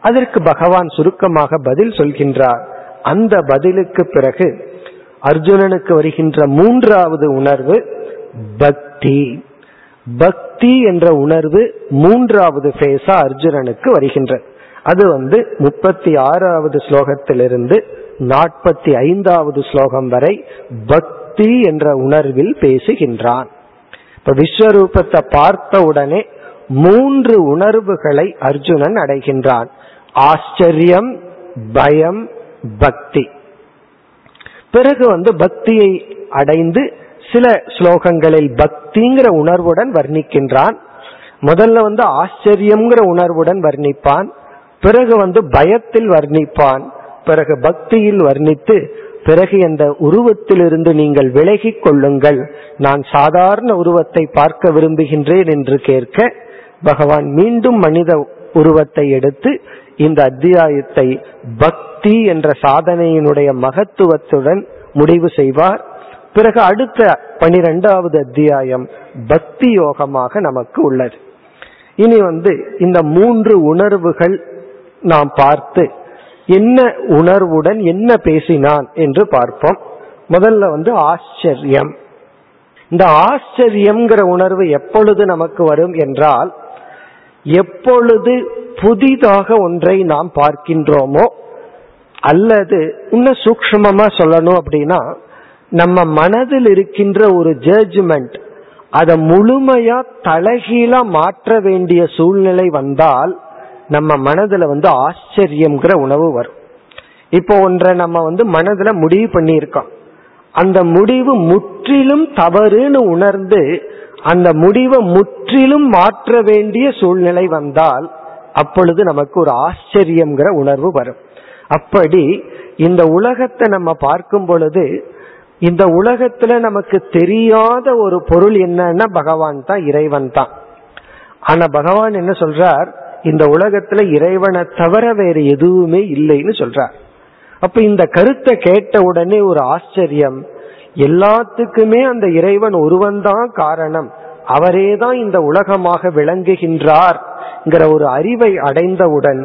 அதற்கு பகவான் சுருக்கமாக பதில் சொல்கின்றார். அந்த பதிலுக்கு பிறகு அர்ஜுனனுக்கு வருகின்ற மூன்றாவது உணர்வு பக்தி. பக்தி என்ற உணர்வு மூன்றாவது பேசா அர்ஜுனனுக்கு வருகின்றது அது வந்து முப்பத்தி ஆறாவது ஸ்லோகத்திலிருந்து நாற்பத்தி ஐந்தாவது ஸ்லோகம் வரை பக்தி என்ற உணர்வில் பேசுகின்றான். இப்ப விஸ்வரூபத்தை பார்த்த உடனே மூன்று உணர்வுகளை அர்ஜுனன் அடைகின்றான். ஆச்சரியம் பயம் பக்தி. பிறகு வந்து பக்தியை அடைந்து சில ஸ்லோகங்களில் பக்திங்கிற உணர்வுடன் வர்ணிக்கின்றான். முதல்ல வந்து ஆச்சரியம்ங்கிற உணர்வுடன் வர்ணிப்பான். பிறகு வந்து பயத்தில் வர்ணிப்பான். பிறகு பக்தியில் வர்ணித்து பிறகு இந்த உருவத்திலிருந்து நீங்கள் விலகிக் கொள்ளுங்கள். நான் சாதாரண உருவத்தை பார்க்க விரும்புகின்றேன் என்று கேட்க பகவான் மீண்டும் மனித உருவத்தை எடுத்து இந்த அத்தியாயத்தை பக்தி என்ற சாதனையினுடைய மகத்துவத்துடன் முடிவு செய்வார். பிறகு அடுத்த பனிரெண்டாவது அத்தியாயம் பக்தி யோகமாக நமக்கு உள்ளது. இனி வந்து இந்த மூன்று உணர்வுகள் நாம் பார்த்து என்ன உணர்வுடன் என்ன பேசினான் என்று பார்ப்போம். முதல்ல வந்து ஆச்சரியம். இந்த ஆச்சரியம்ங்கிற உணர்வு எப்பொழுது நமக்கு வரும் என்றால் எப்பொழுது புதிதாக ஒன்றை நாம் பார்க்கின்றோமோ அல்லது இன்னும் சூக்மமா சொல்லணும் அப்படின்னா நம்ம மனதில் இருக்கின்ற ஒரு ஜட்ஜ்மெண்ட் அதை முழுமையா தலைகீழா மாற்ற வேண்டிய சூழ்நிலை வந்தால் நம்ம மனதுல வந்து ஆச்சரியம்ங்கிற உணவு வரும். இப்போ ஒன்றை நம்ம வந்து மனதுல முடிவு பண்ணியிருக்கோம். அந்த முடிவு முற்றிலும் தவறுன்னு உணர்ந்து அந்த முடிவை முற்றிலும் மாற்ற வேண்டிய சூழ்நிலை வந்தால் அப்பொழுது நமக்கு ஒரு ஆச்சரியம்ங்கிற உணர்வு வரும். அப்படி இந்த உலகத்தை நம்ம பார்க்கும் பொழுது இந்த உலகத்துல நமக்கு தெரியாத ஒரு பொருள் என்னன்னா பகவான் தான் இறைவன் தான். ஆனா பகவான் என்ன சொல்றார்? இந்த உலகத்துல இறைவனை தவிர வேற எதுவுமே இல்லைன்னு சொல்றார். அப்ப இந்த கருத்தை கேட்ட உடனே ஒரு ஆச்சரியம். எல்லாத்துக்குமே அந்த இறைவன் ஒருவன் தான் காரணம். அவரே தான் இந்த உலகமாக விளங்குகின்றார் ஒரு அறிவை அடைந்தவுடன்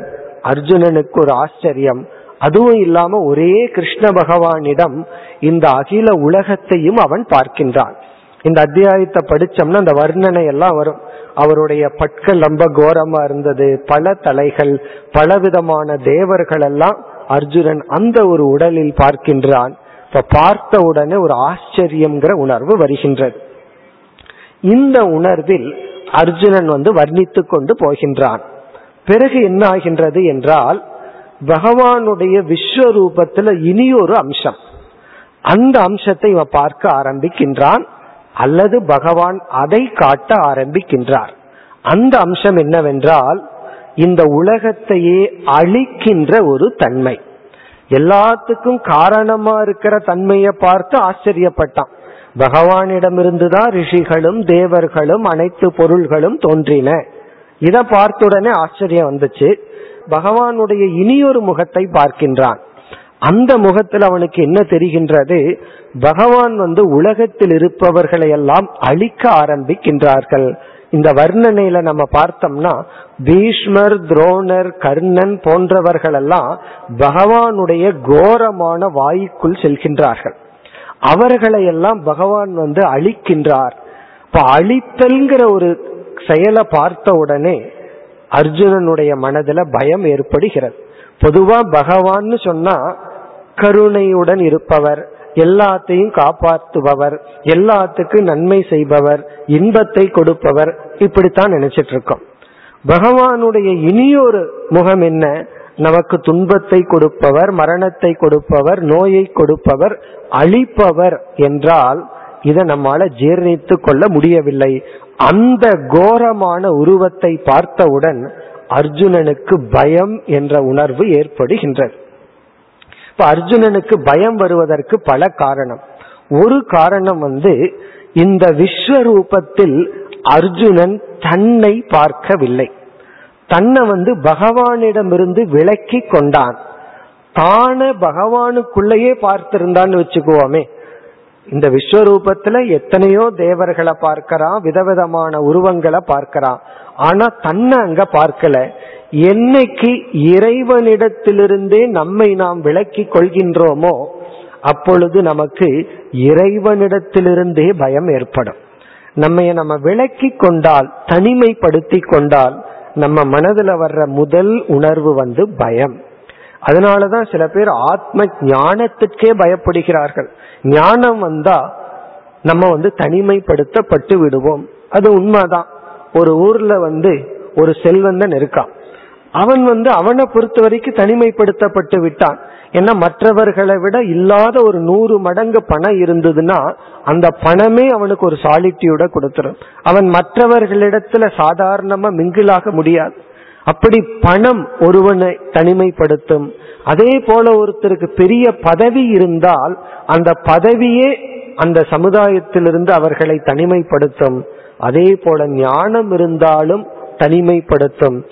அர்ஜுனனுக்கு ஒரு ஆச்சரியம். அதுவும் இல்லாம ஒரே கிருஷ்ண பகவானிடம் இந்த அகில உலகத்தையும் அவன் பார்க்கின்றான். இந்த அத்தியாயத்தை படிச்சோம்னா அந்த வர்ணனை எல்லாம் வரும். அவருடைய பட்கள் ரொம்ப கோரமா இருந்தது. பல தலைகள் பலவிதமான தேவர்கள் எல்லாம் அர்ஜுனன் அந்த ஒரு உடலில் பார்க்கின்றான். இப்ப பார்த்த உடனே ஒரு ஆச்சரியம்ங்கிற உணர்வு வருகின்றது. இந்த உணர்வில் அர்ஜுனன் வந்து வர்ணித்து கொண்டு போகின்றான். பிறகு என்ன ஆகின்றது என்றால் பகவானுடைய விஸ்வரூபத்துல இனி ஒரு அம்சம். அந்த அம்சத்தை இவன் பார்க்க ஆரம்பிக்கின்றான். அல்லது பகவான் அதை காட்ட ஆரம்பிக்கின்றார். அந்த அம்சம் என்னவென்றால் இந்த உலகத்தையே அழிக்கின்ற ஒரு தன்மை. எல்லாத்துக்கும் காரணமா இருக்கிற தன்மையை பார்த்து ஆச்சரியப்பட்டான். பகவானிடமிருந்துதான் ரிஷிகளும் தேவர்களும் அனைத்து பொருள்களும் தோன்றின. இதை பார்த்துடனே ஆச்சரியம் வந்துச்சு. பகவானுடைய இனியொரு முகத்தை பார்க்கின்றான். அந்த முகத்தில் அவனுக்கு என்ன தெரிகின்றது? பகவான் வந்து உலகத்தில் இருப்பவர்களை எல்லாம் அழிக்க ஆரம்பிக்கின்றார்கள். இந்த வர்ணனையில நம்ம பார்த்தோம்னா பீஷ்மர் துரோணர் கர்ணன் போன்றவர்கள் எல்லாம் பகவானுடைய கோரமான வாய்க்குள் செல்கின்றார்கள். அவர்களை எல்லாம் பகவான் வந்து அழிக்கின்றார். இப்ப அழித்தல்ங்கிற ஒரு செயலை பார்த்த உடனே அர்ஜுனனுடைய மனதுல பயம் ஏற்படுகிறது. பொதுவா பகவான்னு சொன்னா கருணையுடன் இருப்பவர் எல்லாத்தையும் காப்பாற்றுபவர் எல்லாத்துக்கும் நன்மை செய்பவர் இன்பத்தை கொடுப்பவர் இப்படித்தான் நினைச்சிட்டு இருக்கோம் பகவானுடைய இனியொரு முகம் என்ன? நமக்கு துன்பத்தை கொடுப்பவர் மரணத்தை கொடுப்பவர் நோயை கொடுப்பவர் அழிப்பவர் என்றால் இதை நம்மால ஜீர்ணித்து கொள்ள முடியவில்லை. அந்த கோரமான உருவத்தை பார்த்தவுடன் அர்ஜுனனுக்கு பயம் என்ற உணர்வு ஏற்படுகின்றது. இப்ப அர்ஜுனனுக்கு பயம் வருவதற்கு பல காரணம். ஒரு காரணம் வந்து இந்த விஸ்வரூபத்தில் அர்ஜுனன் தன்னை பார்க்கவில்லை. தன்னை வந்து பகவானிடமிருந்து விலக்கி கொண்டான். தான பகவானுக்குள்ளேயே பார்த்திருந்தான்னு வச்சுக்குவோமே இந்த விஸ்வரூபத்துல எத்தனையோ தேவர்களை பார்க்கறான் விதவிதமான உருவங்களை பார்க்கறான் ஆனா தன்னை அங்க பார்க்கல. என்னைக்கு இறைவனிடத்திலிருந்தே நம்மை நாம் விலக்கி கொள்கின்றோமோ அப்பொழுது நமக்கு இறைவனிடத்திலிருந்தே பயம் ஏற்படும். நம்ம நம்ம விளக்கி கொண்டால் தனிமைப்படுத்தி கொண்டால் நம்ம மனதில் வர்ற முதல் உணர்வு வந்து பயம். அதனாலதான் சில பேர் ஆத்ம ஞானத்துக்கே பயப்படுகிறார்கள். ஞானம் வந்தா நம்ம வந்து தனிமைப்படுத்தப்பட்டு விடுவோம். அது உண்மைதான். ஒரு ஊர்ல வந்து ஒரு செல்வந்தன் இருக்கான். அவன் வந்து அவனை பொறுத்த வரைக்கும் தனிமைப்படுத்தப்பட்டு விட்டான். ஏன்னா மற்றவர்களை விட இல்லாத ஒரு நூறு மடங்கு பணம் இருந்ததுன்னா அந்த பணமே அவனுக்கு ஒரு சாலிட்டியூட கொடுத்துரும். அவன் மற்றவர்களிடத்துல சாதாரணமா மிங்கிளாக முடியாது. அப்படி பணம் ஒருவனை தனிமைப்படுத்தும். அதே போல ஒருத்தருக்கு பெரிய பதவி இருந்தால் அந்த பதவியே அந்த சமுதாயத்திலிருந்து அவர்களை தனிமைப்படுத்தும். அதே போல ஞானம் இருந்தாலும் தனிமைப்படுத்தும்.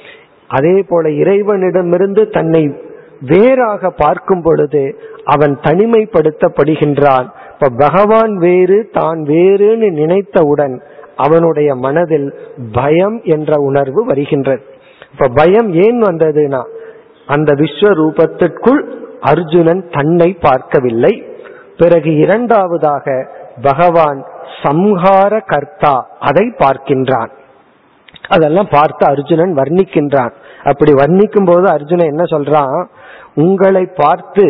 அதே போல இறைவனிடமிருந்து தன்னை வேறாக பார்க்கும் பொழுது அவன் தனிமைப்படுத்தப்படுகின்றான். இப்ப பகவான் வேறு தான் வேறுன்னு நினைத்தவுடன் அவனுடைய மனதில் பயம் என்ற உணர்வு வருகின்றது. இப்ப பயம் ஏன் வந்ததுன்னா அந்த விஸ்வரூபத்திற்குள் அர்ஜுனன் தன்னை பார்க்கவில்லை. பிறகு இரண்டாவதாக பகவான் சம்ஹார கர்த்தா அதை பார்க்கின்றான். அதெல்லாம் பார்த்து அர்ஜுனன் வர்ணிக்கின்றான். அப்படி வர்ணிக்கும் போது அர்ஜுனன் என்ன சொல்றான்? உங்களை பார்த்து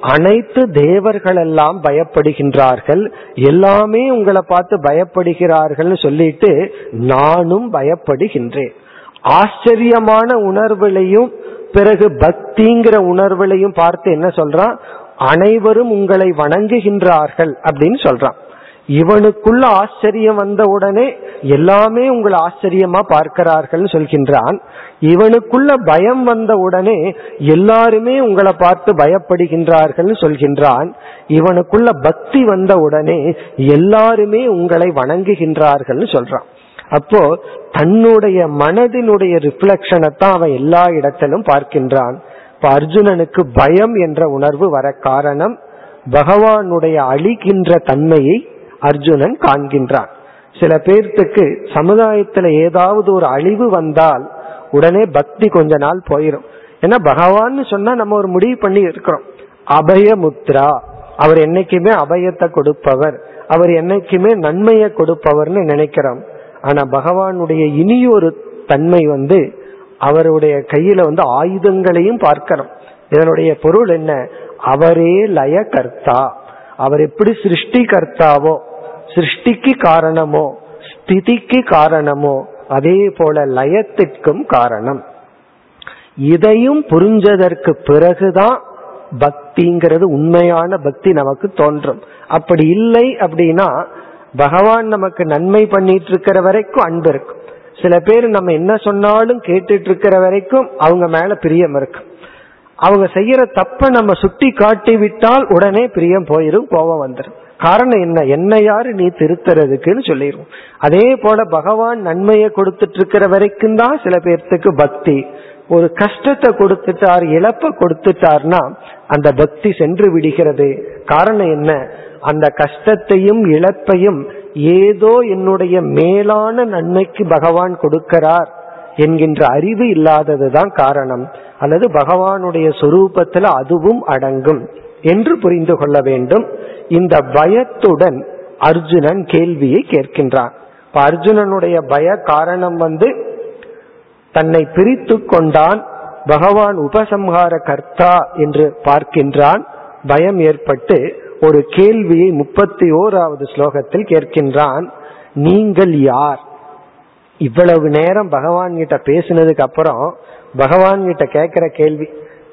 அனைத்து தேவர்கள் எல்லாம் பயப்படுகின்றார்கள். எல்லாமே உங்களை பார்த்து பயப்படுகிறார்கள் சொல்லிட்டு நானும் பயப்படுகின்றேன். ஆச்சரியமான உணர்வுலையும் பிறகு பக்திங்கிற உணர்வுலையும் பார்த்து என்ன சொல்றான்? அனைவரும் உங்களை வணங்குகின்றார்கள் அப்படின்னு சொல்றான். இவனுக்குள்ள ஆச்சரியம் வந்த உடனே எல்லாமே உங்களை ஆச்சரியமா பார்க்கிறார்கள் சொல்கின்றான். இவனுக்குள்ள பயம் வந்த உடனே எல்லாருமே உங்களை பார்த்து பயப்படுகின்றார்கள் சொல்கின்றான். இவனுக்குள்ள பக்தி வந்த உடனே எல்லாருமே உங்களை வணங்குகின்றார்கள் சொல்றான். அப்போ தன்னுடைய மனதினுடைய ரிஃப்ளெக்ஷனை தான் அவன் எல்லா இடத்திலும் பார்க்கின்றான். இப்ப அர்ஜுனனுக்கு பயம் என்ற உணர்வு வர காரணம் பகவானுடைய அழிகின்ற தன்மையை அர்ஜுனன் காண்கின்றான். சில பேர்த்துக்கு சமுதாயத்துல ஏதாவது ஒரு அழிவு வந்தால் உடனே பக்தி கொஞ்ச நாள் போயிடும் ஏன்னா பகவான்னு சொன்னா நம்ம ஒரு முடிவு பண்ணி இருக்கிறோம். அபயமுத்ரா அவர் என்னைக்குமே அபயத்தை கொடுப்பவர் அவர் என்னைக்குமே நன்மையை கொடுப்பவர்னு நினைக்கிறோம். ஆனா பகவானுடைய இனியொரு தன்மை வந்து அவருடைய கையில வந்து ஆயுதங்களையும் பார்க்கிறோம் இதனுடைய பொருள் என்ன? அவரே லய கர்த்தா அவர் எப்படி சிருஷ்டி கர்த்தாவோ சிருஷ்டிக்கு காரணமோ ஸ்திதிக்கு காரணமோ அதே போல லயத்திற்கும் காரணம். இதையும் புரிஞ்சதற்கு பிறகுதான் பக்திங்கிறது உண்மையான பக்தி நமக்கு தோன்றும். அப்படி இல்லை அப்படின்னா பகவான் நமக்கு நன்மை பண்ணிட்டு இருக்கிற வரைக்கும் அன்பு இருக்கும். சில பேர் நம்ம என்ன சொன்னாலும் கேட்டுட்டு இருக்கிற வரைக்கும் அவங்க மேல பிரியம் இருக்கும். அவங்க செய்யற தப்ப நம்ம சுட்டி காட்டி விட்டால் உடனே பிரியம் போயிரும் கோபம் வந்துடும் காரணம் என்ன? என்ன யாரு நீ திருத்துறதுக்குன்னு சொல்லிடுவோம் அதே போல பகவான் நன்மையை கொடுத்துட்டு இருக்கிற வரைக்கும் தான் சில பேர்த்துக்கு பக்தி. ஒரு கஷ்டத்தை கொடுத்துட்டார் இழப்ப கொடுத்துட்டார்னா அந்த பக்தி சென்று விடுகிறது. காரணம் என்ன? அந்த கஷ்டத்தையும் இழப்பையும் ஏதோ என்னுடைய மேலான நன்மைக்கு பகவான் கொடுக்கிறார் என்கின்ற அறிவு இல்லாததுதான் காரணம். அல்லது பகவானுடைய சொரூபத்தில் அதுவும் அடங்கும் என்று புரிந்து கொள்ள வேண்டும். இந்த பயத்துடன் அர்ஜுனன் கேள்வியை கேட்கின்றான். இப்ப அர்ஜுனனுடைய பய காரணம் வந்து தன்னை பிரித்து கொண்டான். பகவான் உபசம்ஹார கர்த்தா என்று பார்க்கின்றான். பயம் ஏற்பட்டு ஒரு கேள்வியை முப்பத்தி ஓராவது ஸ்லோகத்தில் கேட்கின்றான் நீங்கள் யார்? இவ்வளவு நேரம் பகவான் கிட்ட பேசினதுக்கு அப்புறம் பகவான் கிட்ட கேட்கிற கேள்வி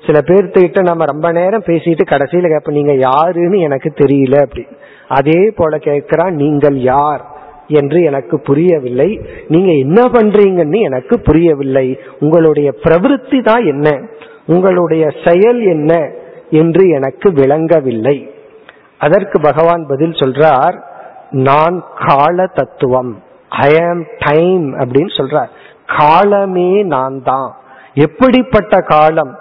சில பேர்த்துக்கிட்ட நம்ம ரொம்ப நேரம் பேசிட்டு கடைசியில கேட்ப நீங்க யாருன்னு எனக்கு தெரியல அப்படி. அதே போல கேட்கிறான் நீங்கள் யார்? என்று எனக்கு புரியவில்லை. நீங்க என்ன பண்றீங்கன்னு எனக்கு புரியவில்லை. உங்களுடைய பிரவருத்தி தான் என்ன? உங்களுடைய செயல் என்ன? என்று எனக்கு விளங்கவில்லை. அதற்கு பகவான் பதில் சொல்றார் நான் கால தத்துவம் ஐ ஆம் டைம் அப்படின்னு சொல்றார். காலமே நான் தான். எப்படிப்பட்ட காலம்?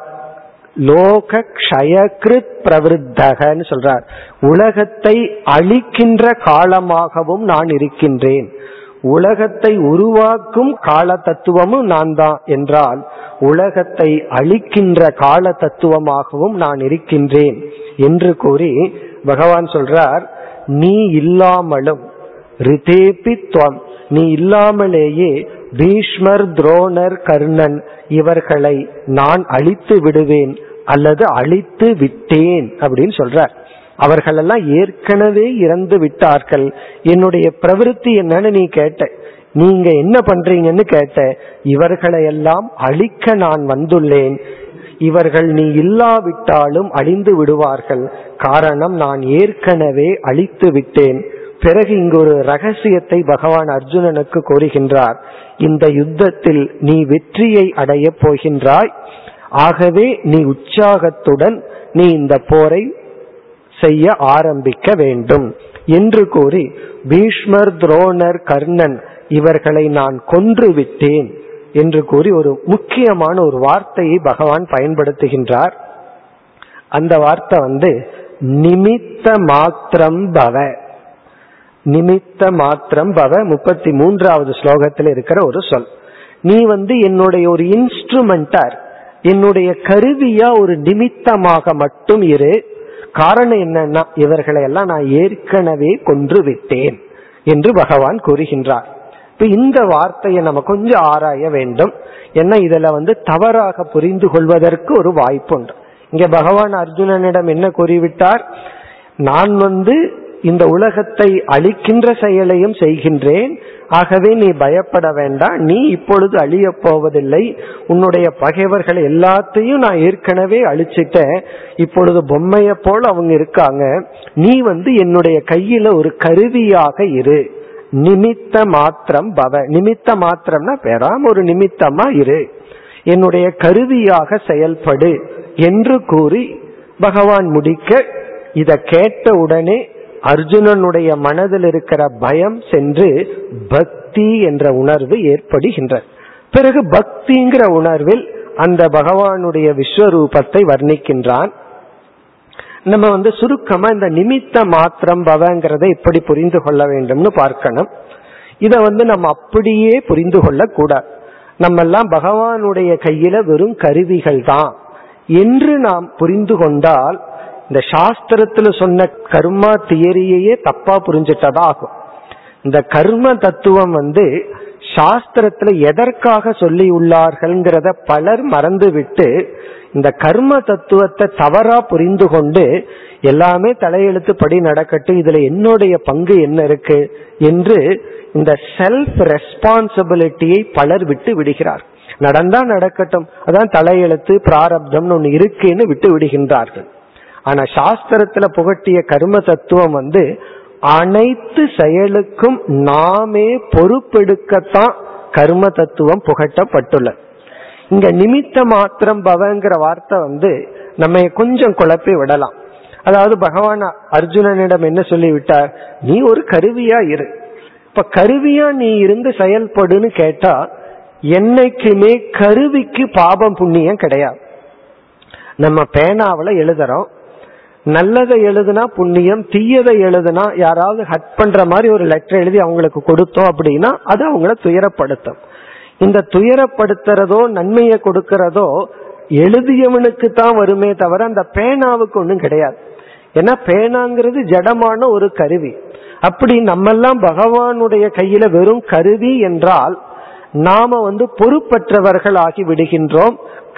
லோக கஷயகிருத் பிரவருத்தகன்னு சொல்றார். உலகத்தை அழிக்கின்ற காலமாகவும் நான் இருக்கின்றேன். உலகத்தை உருவாக்கும் கால தத்துவமும் நான் தான் என்றால் உலகத்தை அழிக்கின்ற கால தத்துவமாகவும் நான் இருக்கின்றேன் என்று கூறி பகவான் சொல்றார் நீ இல்லாமலும் ரிதேபி துவம் நீ இல்லாமலேயே பீஷ்மர் துரோணர் கர்ணன் இவர்களை நான் அழித்து விடுவேன் அல்லது அழித்து விட்டேன் அப்படின்னு சொல்றார். அவர்களெல்லாம் ஏற்கனவே இறந்து விட்டார்கள். என்னுடைய பிரவருத்தி என்னன்னு நீ கேட்ட. நீங்க என்ன பண்றீங்கன்னு கேட்ட. இவர்களை எல்லாம் அழிக்க நான் வந்துள்ளேன். இவர்கள் நீ இல்லாவிட்டாலும் அழிந்து விடுவார்கள். காரணம் நான் ஏற்கனவே அழித்து விட்டேன். பிறகு இங்கு ஒரு ரகசியத்தை பகவான் அர்ஜுனனுக்கு கூறுகின்றார். இந்த யுத்தத்தில் நீ வெற்றியை அடையப் போகின்றாய். ஆகவே நீ உற்சாகத்துடன் நீ இந்த போரை செய்ய ஆரம்பிக்க வேண்டும். என்று கூறி பீஷ்மர் துரோணர் கர்ணன் இவர்களை நான் கொன்று விட்டேன். என்று கூறி ஒரு முக்கியமான ஒரு வார்த்தையை பகவான் பயன்படுத்துகின்றார். அந்த வார்த்தை வந்து நிமித்த மாத்திரம் பவ நிமித்த மாத்திரம் பவ முப்பத்தி மூன்றாவது ஸ்லோகத்தில் இருக்கிற ஒரு சொல். நீ வந்து என்னுடைய ஒரு இன்ஸ்ட்ருமெண்டார் என்னுடைய கருவியா ஒரு நிமித்தமாக மட்டும் இரு. காரணம் என்னன்னா இவர்களை எல்லாம் நான் ஏற்கனவே கொன்று விட்டேன் என்று பகவான் கூறுகின்றார். இப்ப இந்த வார்த்தையை நம்ம கொஞ்சம் ஆராய வேண்டும். ஏன்னா இதுல வந்து தவறாக புரிந்து கொள்வதற்கு ஒரு வாய்ப்பு உண்டு. இங்க பகவான் அர்ஜுனனிடம் என்ன கூறிவிட்டார்? நான் வந்து இந்த உலகத்தை அழிக்கின்ற செயலையும் செய்கின்றேன். ஆகவே நீ பயப்பட வேண்டாம். நீ இப்பொழுது அழிய போவதில்லை. உன்னுடைய பகைவர்கள் எல்லாத்தையும் நான் ஏற்கனவே அழிச்சிட்டேன். இப்பொழுது பொம்மைய போல் அவங்க இருக்காங்க. நீ வந்து என்னுடைய கையில ஒரு கருவியாக இரு. நிமித்த மாத்திரம் பவ. நிமித்த மாத்திரம்னா பெறாம ஒரு நிமித்தமா இரு. என்னுடைய கருவியாக செயல்படு என்று கூறி பகவான் முடிக்க இத கேட்ட உடனே அர்ஜுனனுடைய மனதில் இருக்கிற பயம் சென்று பக்தி என்ற உணர்வு ஏற்படுகின்ற. பிறகு பக்திங்கிற உணர்வில் அந்த பகவானுடைய விஸ்வரூபத்தை வர்ணிக்கின்றான். நம்ம வந்து சுருக்கமா இந்த நிமித்த மாத்திரம் பவங்கிறத எப்படி புரிந்து கொள்ள வேண்டும்னு பார்க்கணும். இத வந்து நம்ம அப்படியே புரிந்து கொள்ள கூடாது. நம்ம எல்லாம் பகவானுடைய கையில வெறும் கருவிகள் தான். என்று நாம் புரிந்து கொண்டால் இந்த சாஸ்திரத்துல சொன்ன கர்மா தியரியையே தப்பா புரிஞ்சிட்டதா ஆகும். இந்த கர்ம தத்துவம் வந்து சாஸ்திரத்துல எதற்காக சொல்லி உள்ளார்கள்ங்கிறத பலர் மறந்துவிட்டு இந்த கர்ம தத்துவத்தை தவறா புரிந்து கொண்டு எல்லாமே தலையெழுத்து படி நடக்கட்டும் இதுல என்னுடைய பங்கு என்ன இருக்கு என்று இந்த செல்ஃப் ரெஸ்பான்சிபிலிட்டியை பலர் விட்டு விடுகிறார். நடந்தா நடக்கட்டும் அதான் தலையெழுத்து பிராரப்தம்னு ஒன்னு இருக்குன்னு விட்டு விடுகின்றார்கள். ஆனா சாஸ்திரத்துல புகட்டிய கர்ம தத்துவம் வந்து அனைத்து செயலுக்கும் நாமே பொறுப்பெடுக்கத்தான் கர்ம தத்துவம் புகட்டப்பட்டுள்ளது. இங்க நிமித்த மாத்திரம் பவங்கிற வார்த்தை வந்து நம்ம கொஞ்சம் குழப்பி விடலாம். அதாவது பகவான் அர்ஜுனனிடம் என்ன சொல்லிவிட்டார்? நீ ஒரு கருவியா இரு. இப்ப கருவியா நீ இருந்து செயல்படுன்னு கேட்டா என்னைக்குமே கருவிக்கு பாபம் புண்ணியம் கிடையாது. நம்ம பேனாவில எழுதுறோம். நல்லதை எழுதுனா புண்ணியம் தீயதை எழுதுனா யாராவது ஹட் பண்ற மாதிரி ஒரு லெட்டர் எழுதி அவங்களுக்கு கொடுத்தோம் அப்படின்னா அது அவங்கள துயரப்படுத்தும். இந்த துயரப்படுத்துறதோ நன்மையை கொடுக்கறதோ எழுதியவனுக்கு தான் வருமே தவிர அந்த பேனாவுக்கு ஒன்றும் கிடையாது. ஏன்னா பேனாங்கிறது ஜடமான ஒரு கருவி. அப்படி நம்மெல்லாம் பகவானுடைய கையில வெறும் கருவி என்றால் நாம வந்து பொறுப்பற்றவர்கள் ஆகி விடுகின்றோம்.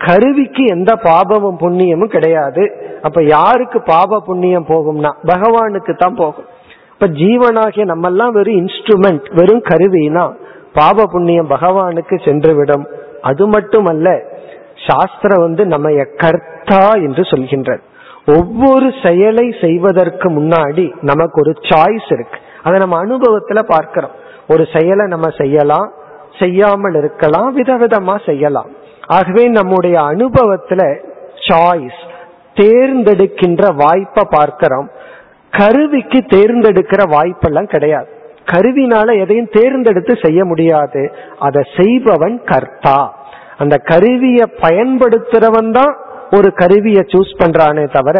கருவிக்கு எந்த பாபமும் புண்ணியமும் கிடையாது. அப்ப யாருக்கு பாப புண்ணியம் போகும்னா? பகவானுக்கு தான் போகும். இப்ப ஜீவனாகிய நம்மெல்லாம் வெறும் இன்ஸ்ட்ருமெண்ட் வெறும் கருவினா பாப புண்ணியம் பகவானுக்கு சென்றுவிடும். அது மட்டுமல்ல சாஸ்திரம் வந்து நம்ம கர்த்தா என்று சொல்கின்றது. ஒவ்வொரு செயலை செய்வதற்கு முன்னாடி நமக்கு ஒரு சாய்ஸ் இருக்கு. அதை நம்ம அனுபவத்துல பார்க்கிறோம். ஒரு செயலை நம்ம செய்யலாம் செய்யாமல் இருக்கலாம் விதவிதமா செய்யலாம். ஆகவே நம்முடைய அனுபவத்துல சாய்ஸ் தேர்ந்தெடுக்கின்ற வாய்ப்பை பார்க்கிறோம். கருவிக்கு தேர்ந்தெடுக்கிற வாய்ப்பெல்லாம் கிடையாது. கருவினால எதையும் தேர்ந்தெடுத்து செய்ய முடியாது. அதை செய்பவன் கர்த்தா. அந்த கருவியை பயன்படுத்துறவன் தான் ஒரு கருவியை சூஸ் பண்றானே தவிர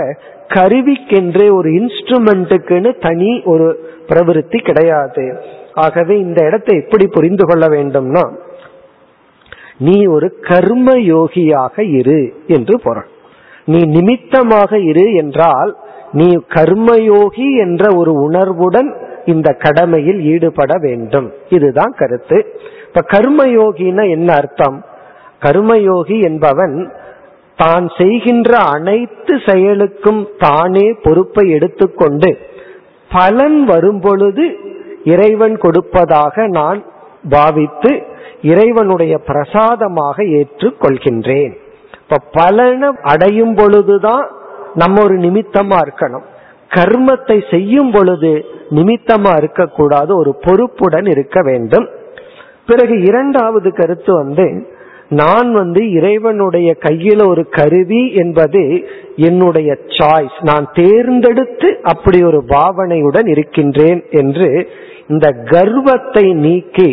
கருவிக்கென்றே ஒரு இன்ஸ்ட்ருமெண்ட்டுக்குன்னு தனி ஒரு பிரவிற்த்தி கிடையாது. ஆகவே இந்த இடத்தை எப்படி புரிந்து கொள்ள வேண்டும்னா நீ ஒரு கர்ம யோகியாக இரு என்று பொருள். நீ நிமித்தமாக இரு என்றால் நீ கர்மயோகி என்ற ஒரு உணர்வுடன் இந்த கடமையில் ஈடுபட வேண்டும். இதுதான் கருத்து. இப்ப கர்மயோகினா என்ன அர்த்தம்? கர்மயோகி என்பவன் தான் செய்கின்ற அனைத்து செயலுக்கும் தானே பொறுப்பை எடுத்துக்கொண்டு பலன் வரும்பொழுது இறைவன் கொடுப்பதாக நான் பாவித்து இறைவனுடைய பிரசாதமாக ஏற்றுக்கொள்கின்றேன். இப்ப பலனை அடையும் பொழுதுதான் நம்ம ஒரு நிமித்தமா இருக்கணும். கர்மத்தை செய்யும் பொழுது நிமித்தமா இருக்கக்கூடாது ஒரு பொறுப்புடன் இருக்க வேண்டும். பிறகு இரண்டாவது கருத்து வந்து நான் வந்து இறைவனுடைய கையில ஒரு கருவி என்பது என்னுடைய சாய்ஸ் நான் தேர்ந்தெடுத்து அப்படி ஒரு பாவனையுடன் இருக்கின்றேன் என்று இந்த கர்வத்தை நீக்கி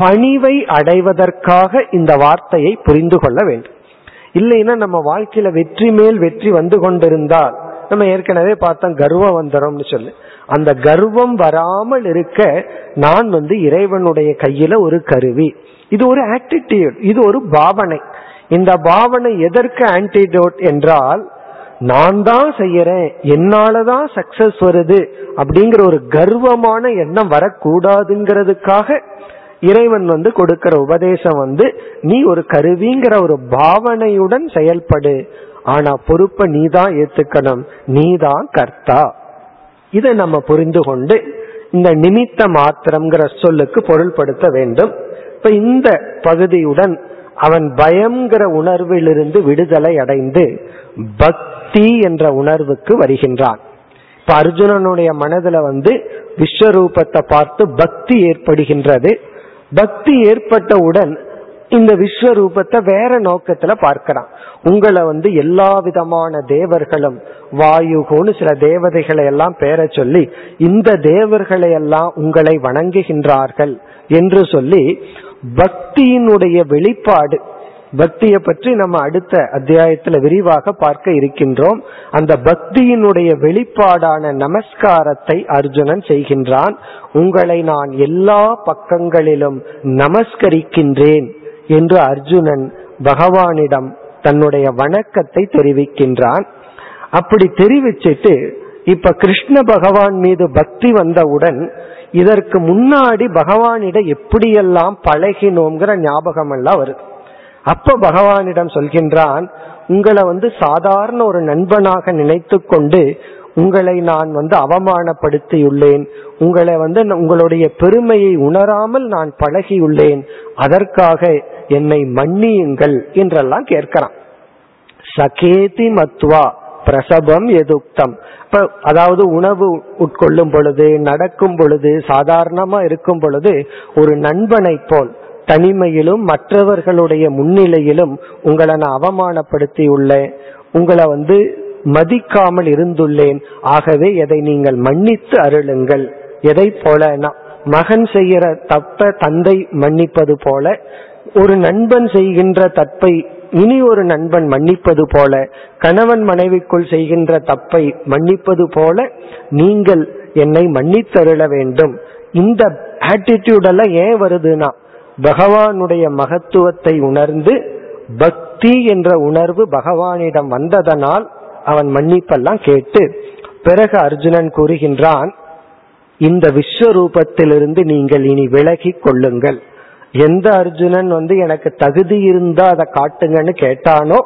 பணிவை அடைவதற்காக இந்த வார்த்தையை புரிந்து கொள்ள வேண்டும். இல்லைன்னா நம்ம வாழ்க்கையில வெற்றி மேல் வெற்றி வந்து கொண்டிருந்தால் நம்ம ஏற்கனவே பார்த்தோம் கர்வம் வந்துடும்னு சொல்லு. அந்த கர்வம் வராமல் இருக்க நான் வந்து இறைவனுடைய கையில ஒரு கருவி. இது ஒரு ஆட்டிடியூட் இது ஒரு பாவனை. இந்த பாவனை எதற்கு ஆன்டிடோட் என்றால் நான் தான் செய்யறேன் என்னாலதான் சக்சஸ் வருது அப்படிங்கிற ஒரு கர்வமான எண்ணம் வரக்கூடாதுங்கிறதுக்காக இறைவன் வந்து கொடுக்கிற உபதேசம் வந்து நீ ஒரு கருவிங்கிற ஒரு பாவனையுடன் செயல்படு ஆனா பொறுப்பை நீ தான் ஏத்துக்கணும். நீ தான் கர்த்தா. இதை நம்ம புரிந்து கொண்டு இந்த நிமித்த மாத்திரம்ங்கிற சொல்லுக்கு பொருள்படுத்த வேண்டும். இப்ப இந்த பகுதியுடன் அவன் பயம்ங்கிற உணர்விலிருந்து விடுதலை அடைந்து பக்தி என்ற உணர்வுக்கு வருகின்றான். இப்ப அர்ஜுனனுடைய மனதுல வந்து விஸ்வரூபத்தை பார்த்து பக்தி ஏற்படுகின்றது. பக்தி ஏற்பட்டவுடன் இந்த விஸ்வரூபத்தை வேற நோக்கத்துல பார்க்கிறான். உங்களை வந்து எல்லா விதமான தேவர்களும் வாயுகோன்னு சில தேவதைகளை எல்லாம் பேர சொல்லி இந்த தேவர்களை எல்லாம் உங்களை வணங்குகின்றார்கள் என்று சொல்லி பக்தியினுடைய வெளிப்பாடு பக்தியை பற்றி நம்ம அடுத்த அத்தியாயத்துல விரிவாக பார்க்க இருக்கின்றோம். அந்த பக்தியினுடைய வெளிப்பாடான நமஸ்காரத்தை அர்ஜுனன் செய்கின்றான். உங்களை நான் எல்லா பக்கங்களிலும் நமஸ்கரிக்கின்றேன். என்று அர்ஜுனன் பகவானிடம் தன்னுடைய வணக்கத்தை தெரிவிக்கின்றான். அப்படி தெரிவிச்சிட்டு இப்ப கிருஷ்ண பகவான் மீது பக்தி வந்தவுடன் இதற்கு முன்னாடி பகவானிடம் எப்படியெல்லாம் பழகினோங்கிற ஞாபகம் எல்லாம் வருது. அப்ப பகவானிடம் சொல்கின்றான் உங்களை வந்து சாதாரண ஒரு நண்பனாக நினைத்து கொண்டு உங்களை நான் வந்து அவமானப்படுத்தியுள்ளேன். உங்களை வந்து உங்களுடைய பெருமையை உணராமல் நான் பழகியுள்ளேன். அதற்காக என்னை மன்னியுங்கள் என்றெல்லாம் கேட்கிறான். சகேதி மத்வா பிரசபம் எதுக்தம். இப்ப அதாவது உணவு உட்கொள்ளும் பொழுது நடக்கும் பொழுது சாதாரணமா இருக்கும் பொழுது ஒரு நண்பனை போல் தனிமையிலும் மற்றவர்களுடைய முன்னிலையிலும் உங்களை நான் அவமானப்படுத்தி உள்ளேன். உங்களை வந்து மதிக்காமல் இருந்துள்ளேன். ஆகவே எதை நீங்கள் மன்னித்து அருளுங்கள். எதை போல மகன் செய்கிற தப்ப தந்தை மன்னிப்பது போல ஒரு நண்பன் செய்கின்ற தப்பை இனி ஒரு நண்பன் மன்னிப்பது போல கணவன் மனைவிக்குள் செய்கின்ற தப்பை மன்னிப்பது போல நீங்கள் என்னை மன்னித்தருள வேண்டும். இந்த ஆட்டிடியூட் எல்லாம் ஏன் வருதுன்னா பகவானுடைய மகத்துவத்தை உணர்ந்து பக்தி என்ற உணர்வு பகவானிடம் வந்ததனால் அவன் மன்னிப்பெல்லாம் கேட்டு பிறகு அர்ஜுனன் கூறுகின்றான் இந்த விஸ்வரூபத்திலிருந்து நீங்கள் இனி விலகி கொள்ளுங்கள். எந்த அர்ஜுனன் வந்து எனக்கு தகுதி இருந்தா அதை காட்டுங்கன்னு கேட்டானோ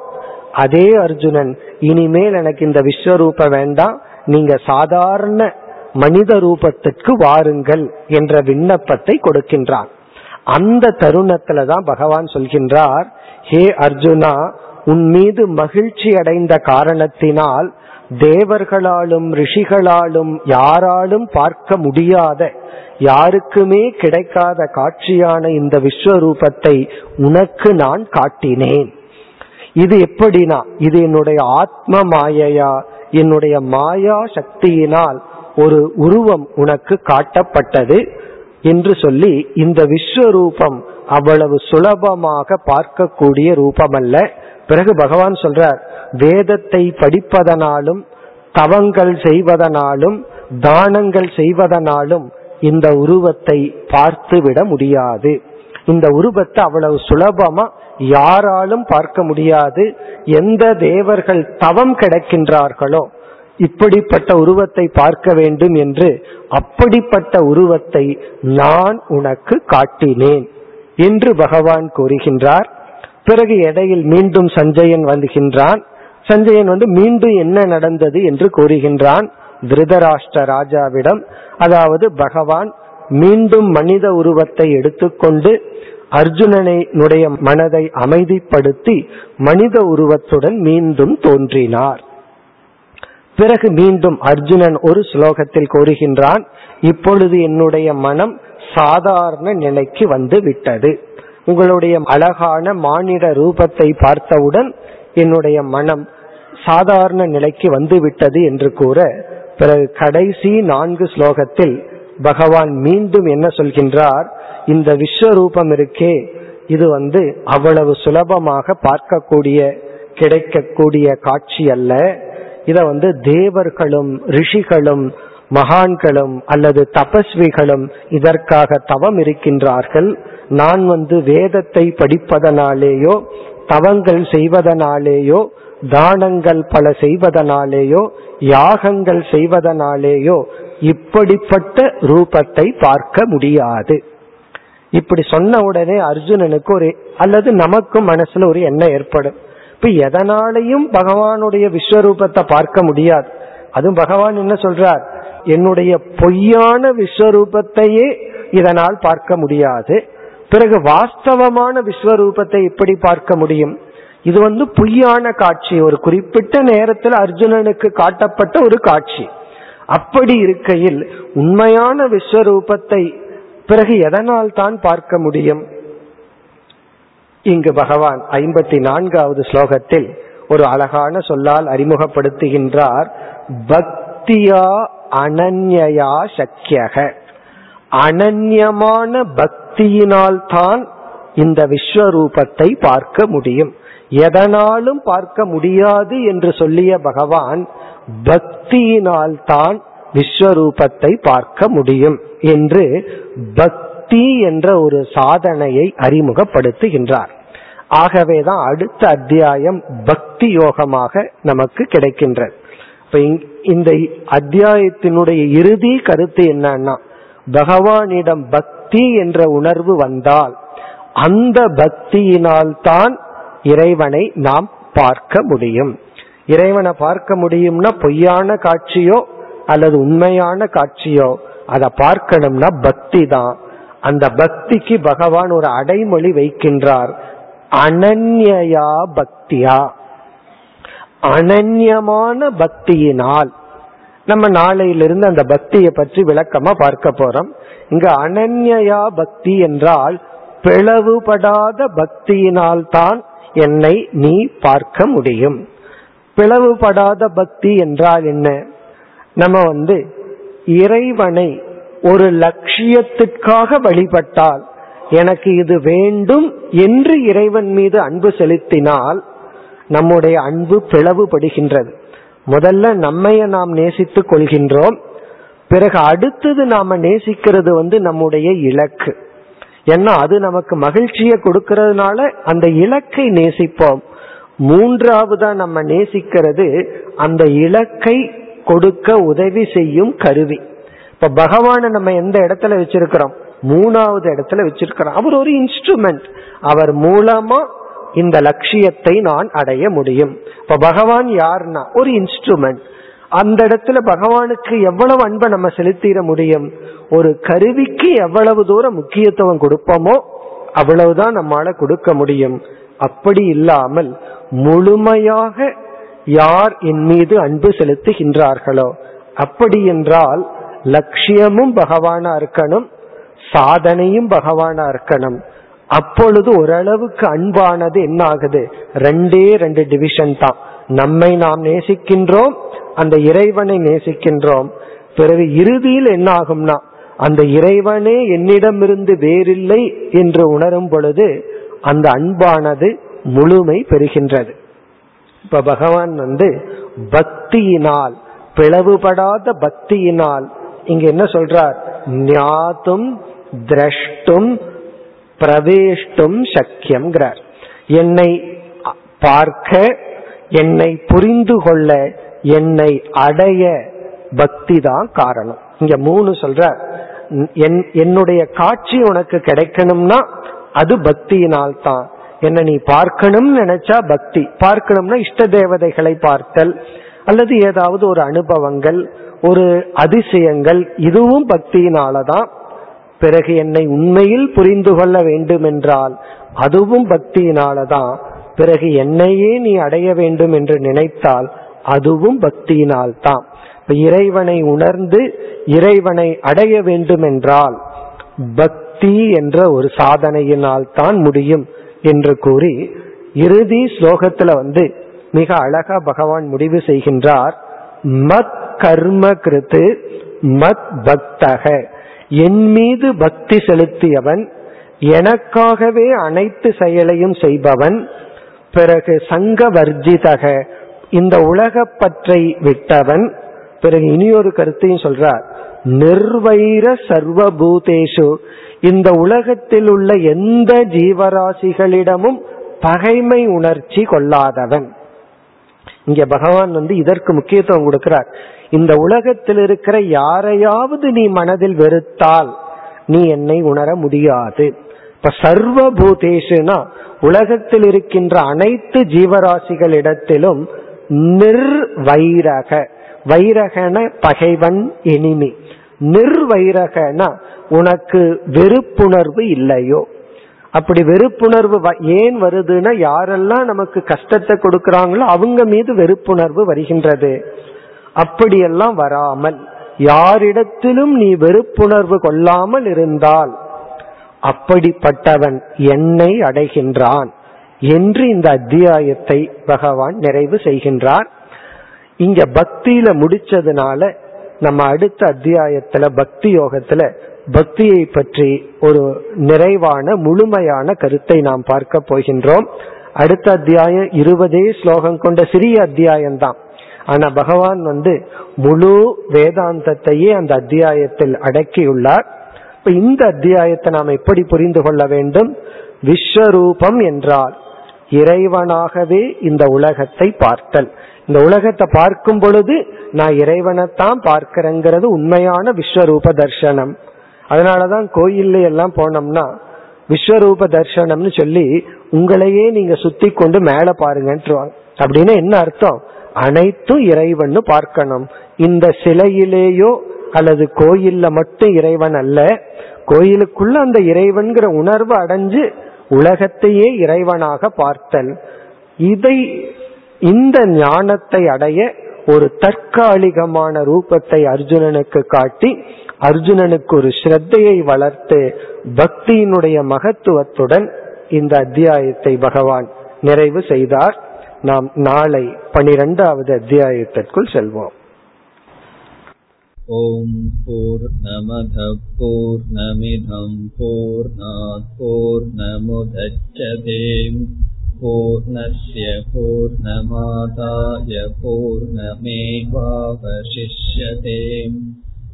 அதே அர்ஜுனன் இனிமேல் எனக்கு இந்த விஸ்வரூபம் வேண்டாம் நீங்க சாதாரண மனித ரூபத்துக்கு வாருங்கள் என்ற விண்ணப்பத்தை கொடுக்கின்றான். அந்த தருணத்துல தான் பகவான் சொல்கின்றார் ஹே அர்ஜுனா உன் மீது மகிழ்ச்சி அடைந்த காரணத்தினால் தேவர்களாலும் ரிஷிகளாலும் யாராலும் பார்க்க முடியாத யாருக்குமே கிடைக்காத காட்சியான இந்த விஸ்வரூபத்தை உனக்கு நான் காட்டினேன். இது எப்படினா இது என்னுடைய ஆத்ம மாயையா என்னுடைய மாயா சக்தியினால் ஒரு உருவம் உனக்கு காட்டப்பட்டது என்று சொல்லி இந்த விஸ்வரூபம் அவ்வளவு சுலபமாக பார்க்கக்கூடிய ரூபமல்ல. அல்ல பிறகு பகவான் சொல்றார் வேதத்தை படிப்பதனாலும் தவங்கள் செய்வதனாலும் தானங்கள் செய்வதனாலும் இந்த உருவத்தை பார்த்து விட முடியாது. இந்த உருவத்தை அவ்வளவு சுலபமா யாராலும் பார்க்க முடியாது. எந்த தேவர்கள் தவம் கிடைக்கின்றார்களோ இப்படிப்பட்ட உருவத்தை பார்க்க வேண்டும் என்று அப்படிப்பட்ட உருவத்தை நான் உனக்கு காட்டினேன் என்று பகவான் கூறுகின்றார். பிறகு இடையில் மீண்டும் சஞ்சயன் வந்துகின்றான். சஞ்சயன் வந்து மீண்டும் என்ன நடந்தது என்று கூறுகின்றான். திருதராஷ்டிர ராஜாவிடம் அதாவது பகவான் மீண்டும் மனித உருவத்தை எடுத்துக்கொண்டு அர்ஜுனனுடைய மனதை அமைதிப்படுத்தி மனித உருவத்துடன் மீண்டும் தோன்றினார். பிறகு மீண்டும் அர்ஜுனன் ஒரு ஸ்லோகத்தில் கூறுகின்றான் இப்பொழுது என்னுடைய மனம் சாதாரண நிலைக்கு வந்து விட்டது. உங்களுடைய அழகான மானிட ரூபத்தை பார்த்தவுடன் என்னுடைய மனம் சாதாரண நிலைக்கு வந்துவிட்டது என்று கூற பிறகு கடைசி நான்கு ஸ்லோகத்தில் பகவான் மீண்டும் என்ன சொல்கின்றார்? இந்த விஸ்வரூபம் இருக்கே இது வந்து அவ்வளவு சுலபமாக பார்க்கக்கூடிய கிடைக்கக்கூடிய காட்சி அல்ல. இத வந்து தேவர்களும் ரிஷிகளும் மகான்களும் அல்லது தபஸ்விகளும் இதற்காக தவம் இருக்கின்றார்கள். நான் வந்து வேதத்தை படிப்பதனாலேயோ தவங்கள் செய்வதனாலேயோ தானங்கள் பல செய்வதனாலேயோ யாகங்கள் செய்வதனாலேயோ இப்படிப்பட்ட ரூபத்தை பார்க்க முடியாது. இப்படி சொன்ன உடனே அர்ஜுனனுக்கு ஒரு அல்லது நமக்கும் மனசுல ஒரு எண்ணம் ஏற்படும். இப்ப எதனாலையும் பகவானுடைய விஸ்வரூபத்தை பார்க்க முடியாது. அதுவும் பகவான் என்ன சொல்றார்? என்னுடைய பொய்யான விஸ்வரூபத்தையே இதனால் பார்க்க முடியாது. பிறகு வாஸ்தவமான விஸ்வரூபத்தை எப்படி பார்க்க முடியும்? இது வந்து பொய்யான காட்சி. ஒரு குறிப்பிட்ட நேரத்தில் அர்ஜுனனுக்கு காட்டப்பட்ட ஒரு காட்சி. அப்படி இருக்கையில் உண்மையான விஸ்வரூபத்தை பிறகு எதனால் தான் பார்க்க முடியும்? இங்கு பகவான் ஐம்பத்தி நான்காவது ஸ்லோகத்தில் ஒரு அழகான சொல்லால் அறிமுகப்படுத்துகின்றார். பக்தியா அனன்யா சக்கியக அனன்யமான பக்தியினால் தான் இந்த விஸ்வரூபத்தை பார்க்க முடியும். எதனாலும் பார்க்க முடியாது என்று சொல்லிய பகவான் பக்தியினால் தான் விஸ்வரூபத்தை பார்க்க முடியும் என்று பக்தி என்ற ஒரு சாதனையை அறிமுகப்படுத்துகின்றார். ஆகவேதான் அடுத்த அத்தியாயம் பக்தி யோகமாக நமக்கு கிடைக்கின்றது. இப்ப இந்த அத்தியாயத்தினுடைய இறுதி கருத்து என்னன்னா பகவானிடம் பக்தி என்ற உணர்வு வந்தால் அந்த பக்தியினால் தான் இறைவனை நாம் பார்க்க முடியும். இறைவனை பார்க்க முடியும்னா பொய்யான காட்சியோ அல்லது உண்மையான காட்சியோ அதை பார்க்கணும்னா பக்தி தான். அந்த பக்திக்கு பகவான் ஒரு அடைமொழி வைக்கின்றார். அனன்யா பக்தியா. அனன்யமான பக்தியினால். நம்ம நாளையிலிருந்து அந்த பக்தியை பற்றி விளக்கமா பார்க்க போறோம். இங்க அனன்யா பக்தி என்றால் பிளவுபடாத பக்தியினால் தான் என்னை நீ பார்க்க முடியும். பிளவுபடாத பக்தி என்றால் என்ன? நம்ம வந்து இறைவனை ஒரு லட்சியத்திற்காக வழிபட்டால் எனக்கு இது வேண்டும் என்று இறைவன் மீது அன்பு செலுத்தினால் நம்முடைய அன்பு பிளவுபடுகின்றது. முதல்ல நம்மைய நாம் நேசித்துக் கொள்கின்றோம். பிறகு அடுத்தது நாம நேசிக்கிறது வந்து நம்முடைய இலக்கு. ஏன்னா அது நமக்கு மகிழ்ச்சியை கொடுக்கறதுனால அந்த இலக்கை நேசிப்போம். மூன்றாவதா நம்ம நேசிக்கிறது அந்த இலக்கை கொடுக்க உதவி செய்யும் கருவி. இப்ப பகவானை நம்ம எந்த இடத்துல வச்சிருக்கிறோம்? மூணாவது இடத்துல வச்சிருக்கிறோம். அவர் ஒரு இன்ஸ்ட்ருமெண்ட் அவர் மூலமா இந்த லட்சியத்தை நான் அடைய முடியும். இப்ப பகவான் யாருன்னா ஒரு இன்ஸ்ட்ருமெண்ட் அந்த இடத்துல பகவானுக்கு எவ்வளவு அன்பை நம்ம செலுத்திட முடியும்? ஒரு கருவிக்கு எவ்வளவு தூரம் முக்கியத்துவம் கொடுப்போமோ அவ்வளவுதான் நம்மால கொடுக்க முடியும். அப்படி இல்லாமல் முழுமையாக யார் என் மீது அன்பு செலுத்துகின்றார்களோ அப்படி என்றால் லட்சியமும் பகவானா இருக்கணும் சாதனையும் பகவானா இருக்கணும். அப்பொழுது ஓரளவுக்கு அன்பானது என்ன ஆகுது ரெண்டே ரெண்டு டிவிஷன் தான். நம்மை நாம் நேசிக்கின்றோம் அந்த இறைவனை நேசிக்கின்றோம். பிறகு இறுதியில் என்ன ஆகும்னா அந்த இறைவனே என்னிடமிருந்து வேறில்லை என்று உணரும் பொழுது அந்த அன்பானது முழுமை பெறுகின்றது. இப்ப பகவான் வந்து பக்தியினால் பிளவுபடாத பக்தியினால் இங்க என்ன சொல்றார்? ஞாத்தும் திரஷ்டும் பிரவேஷ்டும் சக்கியம்ங்கிறார். என்னை பார்க்க என்னை புரிந்து கொள்ள என்னை அடைய பக்தி தான் காரணம். இங்க மூணு சொல்ற என்னுடைய காட்சி உனக்கு கிடைக்கணும்னா அது பக்தியினால் தான் என்ன நீ பார்க்கணும்னு நினைச்சா பக்தி. பார்க்கணும்னா இஷ்ட தேவதைகளை பார்த்தல் அல்லது ஏதாவது ஒரு அனுபவங்கள் ஒரு அதிசயங்கள் இதுவும் பக்தியினாலதான். பிறகு என்னை உண்மையில் புரிந்து கொள்ள வேண்டும் என்றால் அதுவும் பக்தியினாலதான். பிறகு என்னையே நீ அடைய வேண்டும் என்று நினைத்தால் அதுவும் பக்தியினால் தான் இப்ப இறைவனை உணர்ந்து இறைவனை அடைய வேண்டும் என்றால் பக்தி என்ற ஒரு சாதனையினால் தான் முடியும் என்று கூறி இறுதி ஸ்லோகத்துல வந்து மிக அழகா பகவான் முடிவு செய்கின்றார். மத் கர்ம கிருத்து மத் பக்தக. என் மீது பக்தி செலுத்தியவன் எனக்காகவே அனைத்து செயலையும் செய்பவன் பிறகு சங்க வர்ஜிதக இந்த உலக பற்றை விட்டவன். பிறகு இனியொரு கருத்தையும் சொல்றார். நிர்வைர சர்வபூதேஷு இந்த உலகத்தில் உள்ள எந்த ஜீவராசிகளிடமும் பகைமை உணர்ச்சி கொள்ளாதவன். இங்க பகவான் வந்து இதற்கு முக்கியத்துவம் கொடுக்கிறார். இந்த உலகத்தில் இருக்கிற யாரையாவது நீ மனதில் வெறுத்தால் நீ என்னை உணர முடியாது. இப்ப சர்வபூதேஷுனா உலகத்தில் இருக்கின்ற அனைத்து ஜீவராசிகளிடத்திலும் நிர்வைரக. வைரகன பகைவன் எனிமி நிர்வைரகனா உனக்கு வெறுப்புணர்வு இல்லையோ? அப்படி வெறுப்புணர்வு ஏன் வருதுன்னா யாரெல்லாம் நமக்கு கஷ்டத்தை கொடுக்கறாங்களோ அவங்க மீது வெறுப்புணர்வு வருகின்றது. அப்படியெல்லாம் வராமல் யாரிடத்திலும் நீ வெறுப்புணர்வு கொள்ளாமல் இருந்தால் அப்படிப்பட்டவன் என்னை அடைகின்றான் என்று இந்த அத்தியாயத்தை பகவான் நிறைவு செய்கின்றார். இங்க பக்தியில முடிச்சதுனால நம்ம அடுத்த அத்தியாயத்துல பக்தி யோகத்துல பக்தியை பற்றி ஒரு நிறைவான முழுமையான கருத்தை நாம் பார்க்க போகின்றோம். அடுத்த அத்தியாயம் இருபதே ஸ்லோகம் கொண்ட சிறிய அத்தியாயம்தான். ஆனா பகவான் வந்து முழு வேதாந்தத்தையே அந்த அத்தியாயத்தில் அடக்கியுள்ளார். இப்ப இந்த அத்தியாயத்தை நாம் எப்படி புரிந்து கொள்ள வேண்டும்? விஸ்வரூபம் என்றால் இறைவனாகவே இந்த உலகத்தை பார்த்தல். இந்த உலகத்தை பார்க்கும் பொழுது நான் இறைவனைத்தான் பார்க்கிறேங்கிறது உண்மையான விஸ்வரூப தர்சனம். அதனாலதான் கோயில்ல எல்லாம் போனோம்னா விஸ்வரூப தர்சனம்னு சொல்லி உங்களையே நீங்க சுத்தி கொண்டு மேல பாருங்கன்றுவாங்க. அப்படின்னு என்ன அர்த்தம்? அனைத்தும் இறைவன் பார்க்கணும். இந்த சிலையிலேயோ அல்லது கோயில்ல மட்டும் இறைவன் அல்ல. கோயிலுக்குள்ள அந்த இறைவன்கிற உணர்வு அடைஞ்சு உலகத்தையே இறைவனாக பார்த்தல். இதை இந்த ஞானத்தை அடைய ஒரு தற்காலிகமான ரூபத்தை அர்ஜுனனுக்கு காட்டி அர்ஜுனனுக்கு ஒரு ஸ்ரத்தையை வளர்த்து பக்தியினுடைய மகத்துவத்துடன் இந்த அத்தியாயத்தை பகவான் நிறைவு செய்தார் நாம் நாளை பனிரெண்டாவது அத்தியாயத்திற்குள் செல்வோம் ॐ पूर्णमधः पूर्णमिदं पूर्णात् पूर्णमुदच्छते पूर्णस्य पूर्णमादाय पूर्णमेवावशिष्यते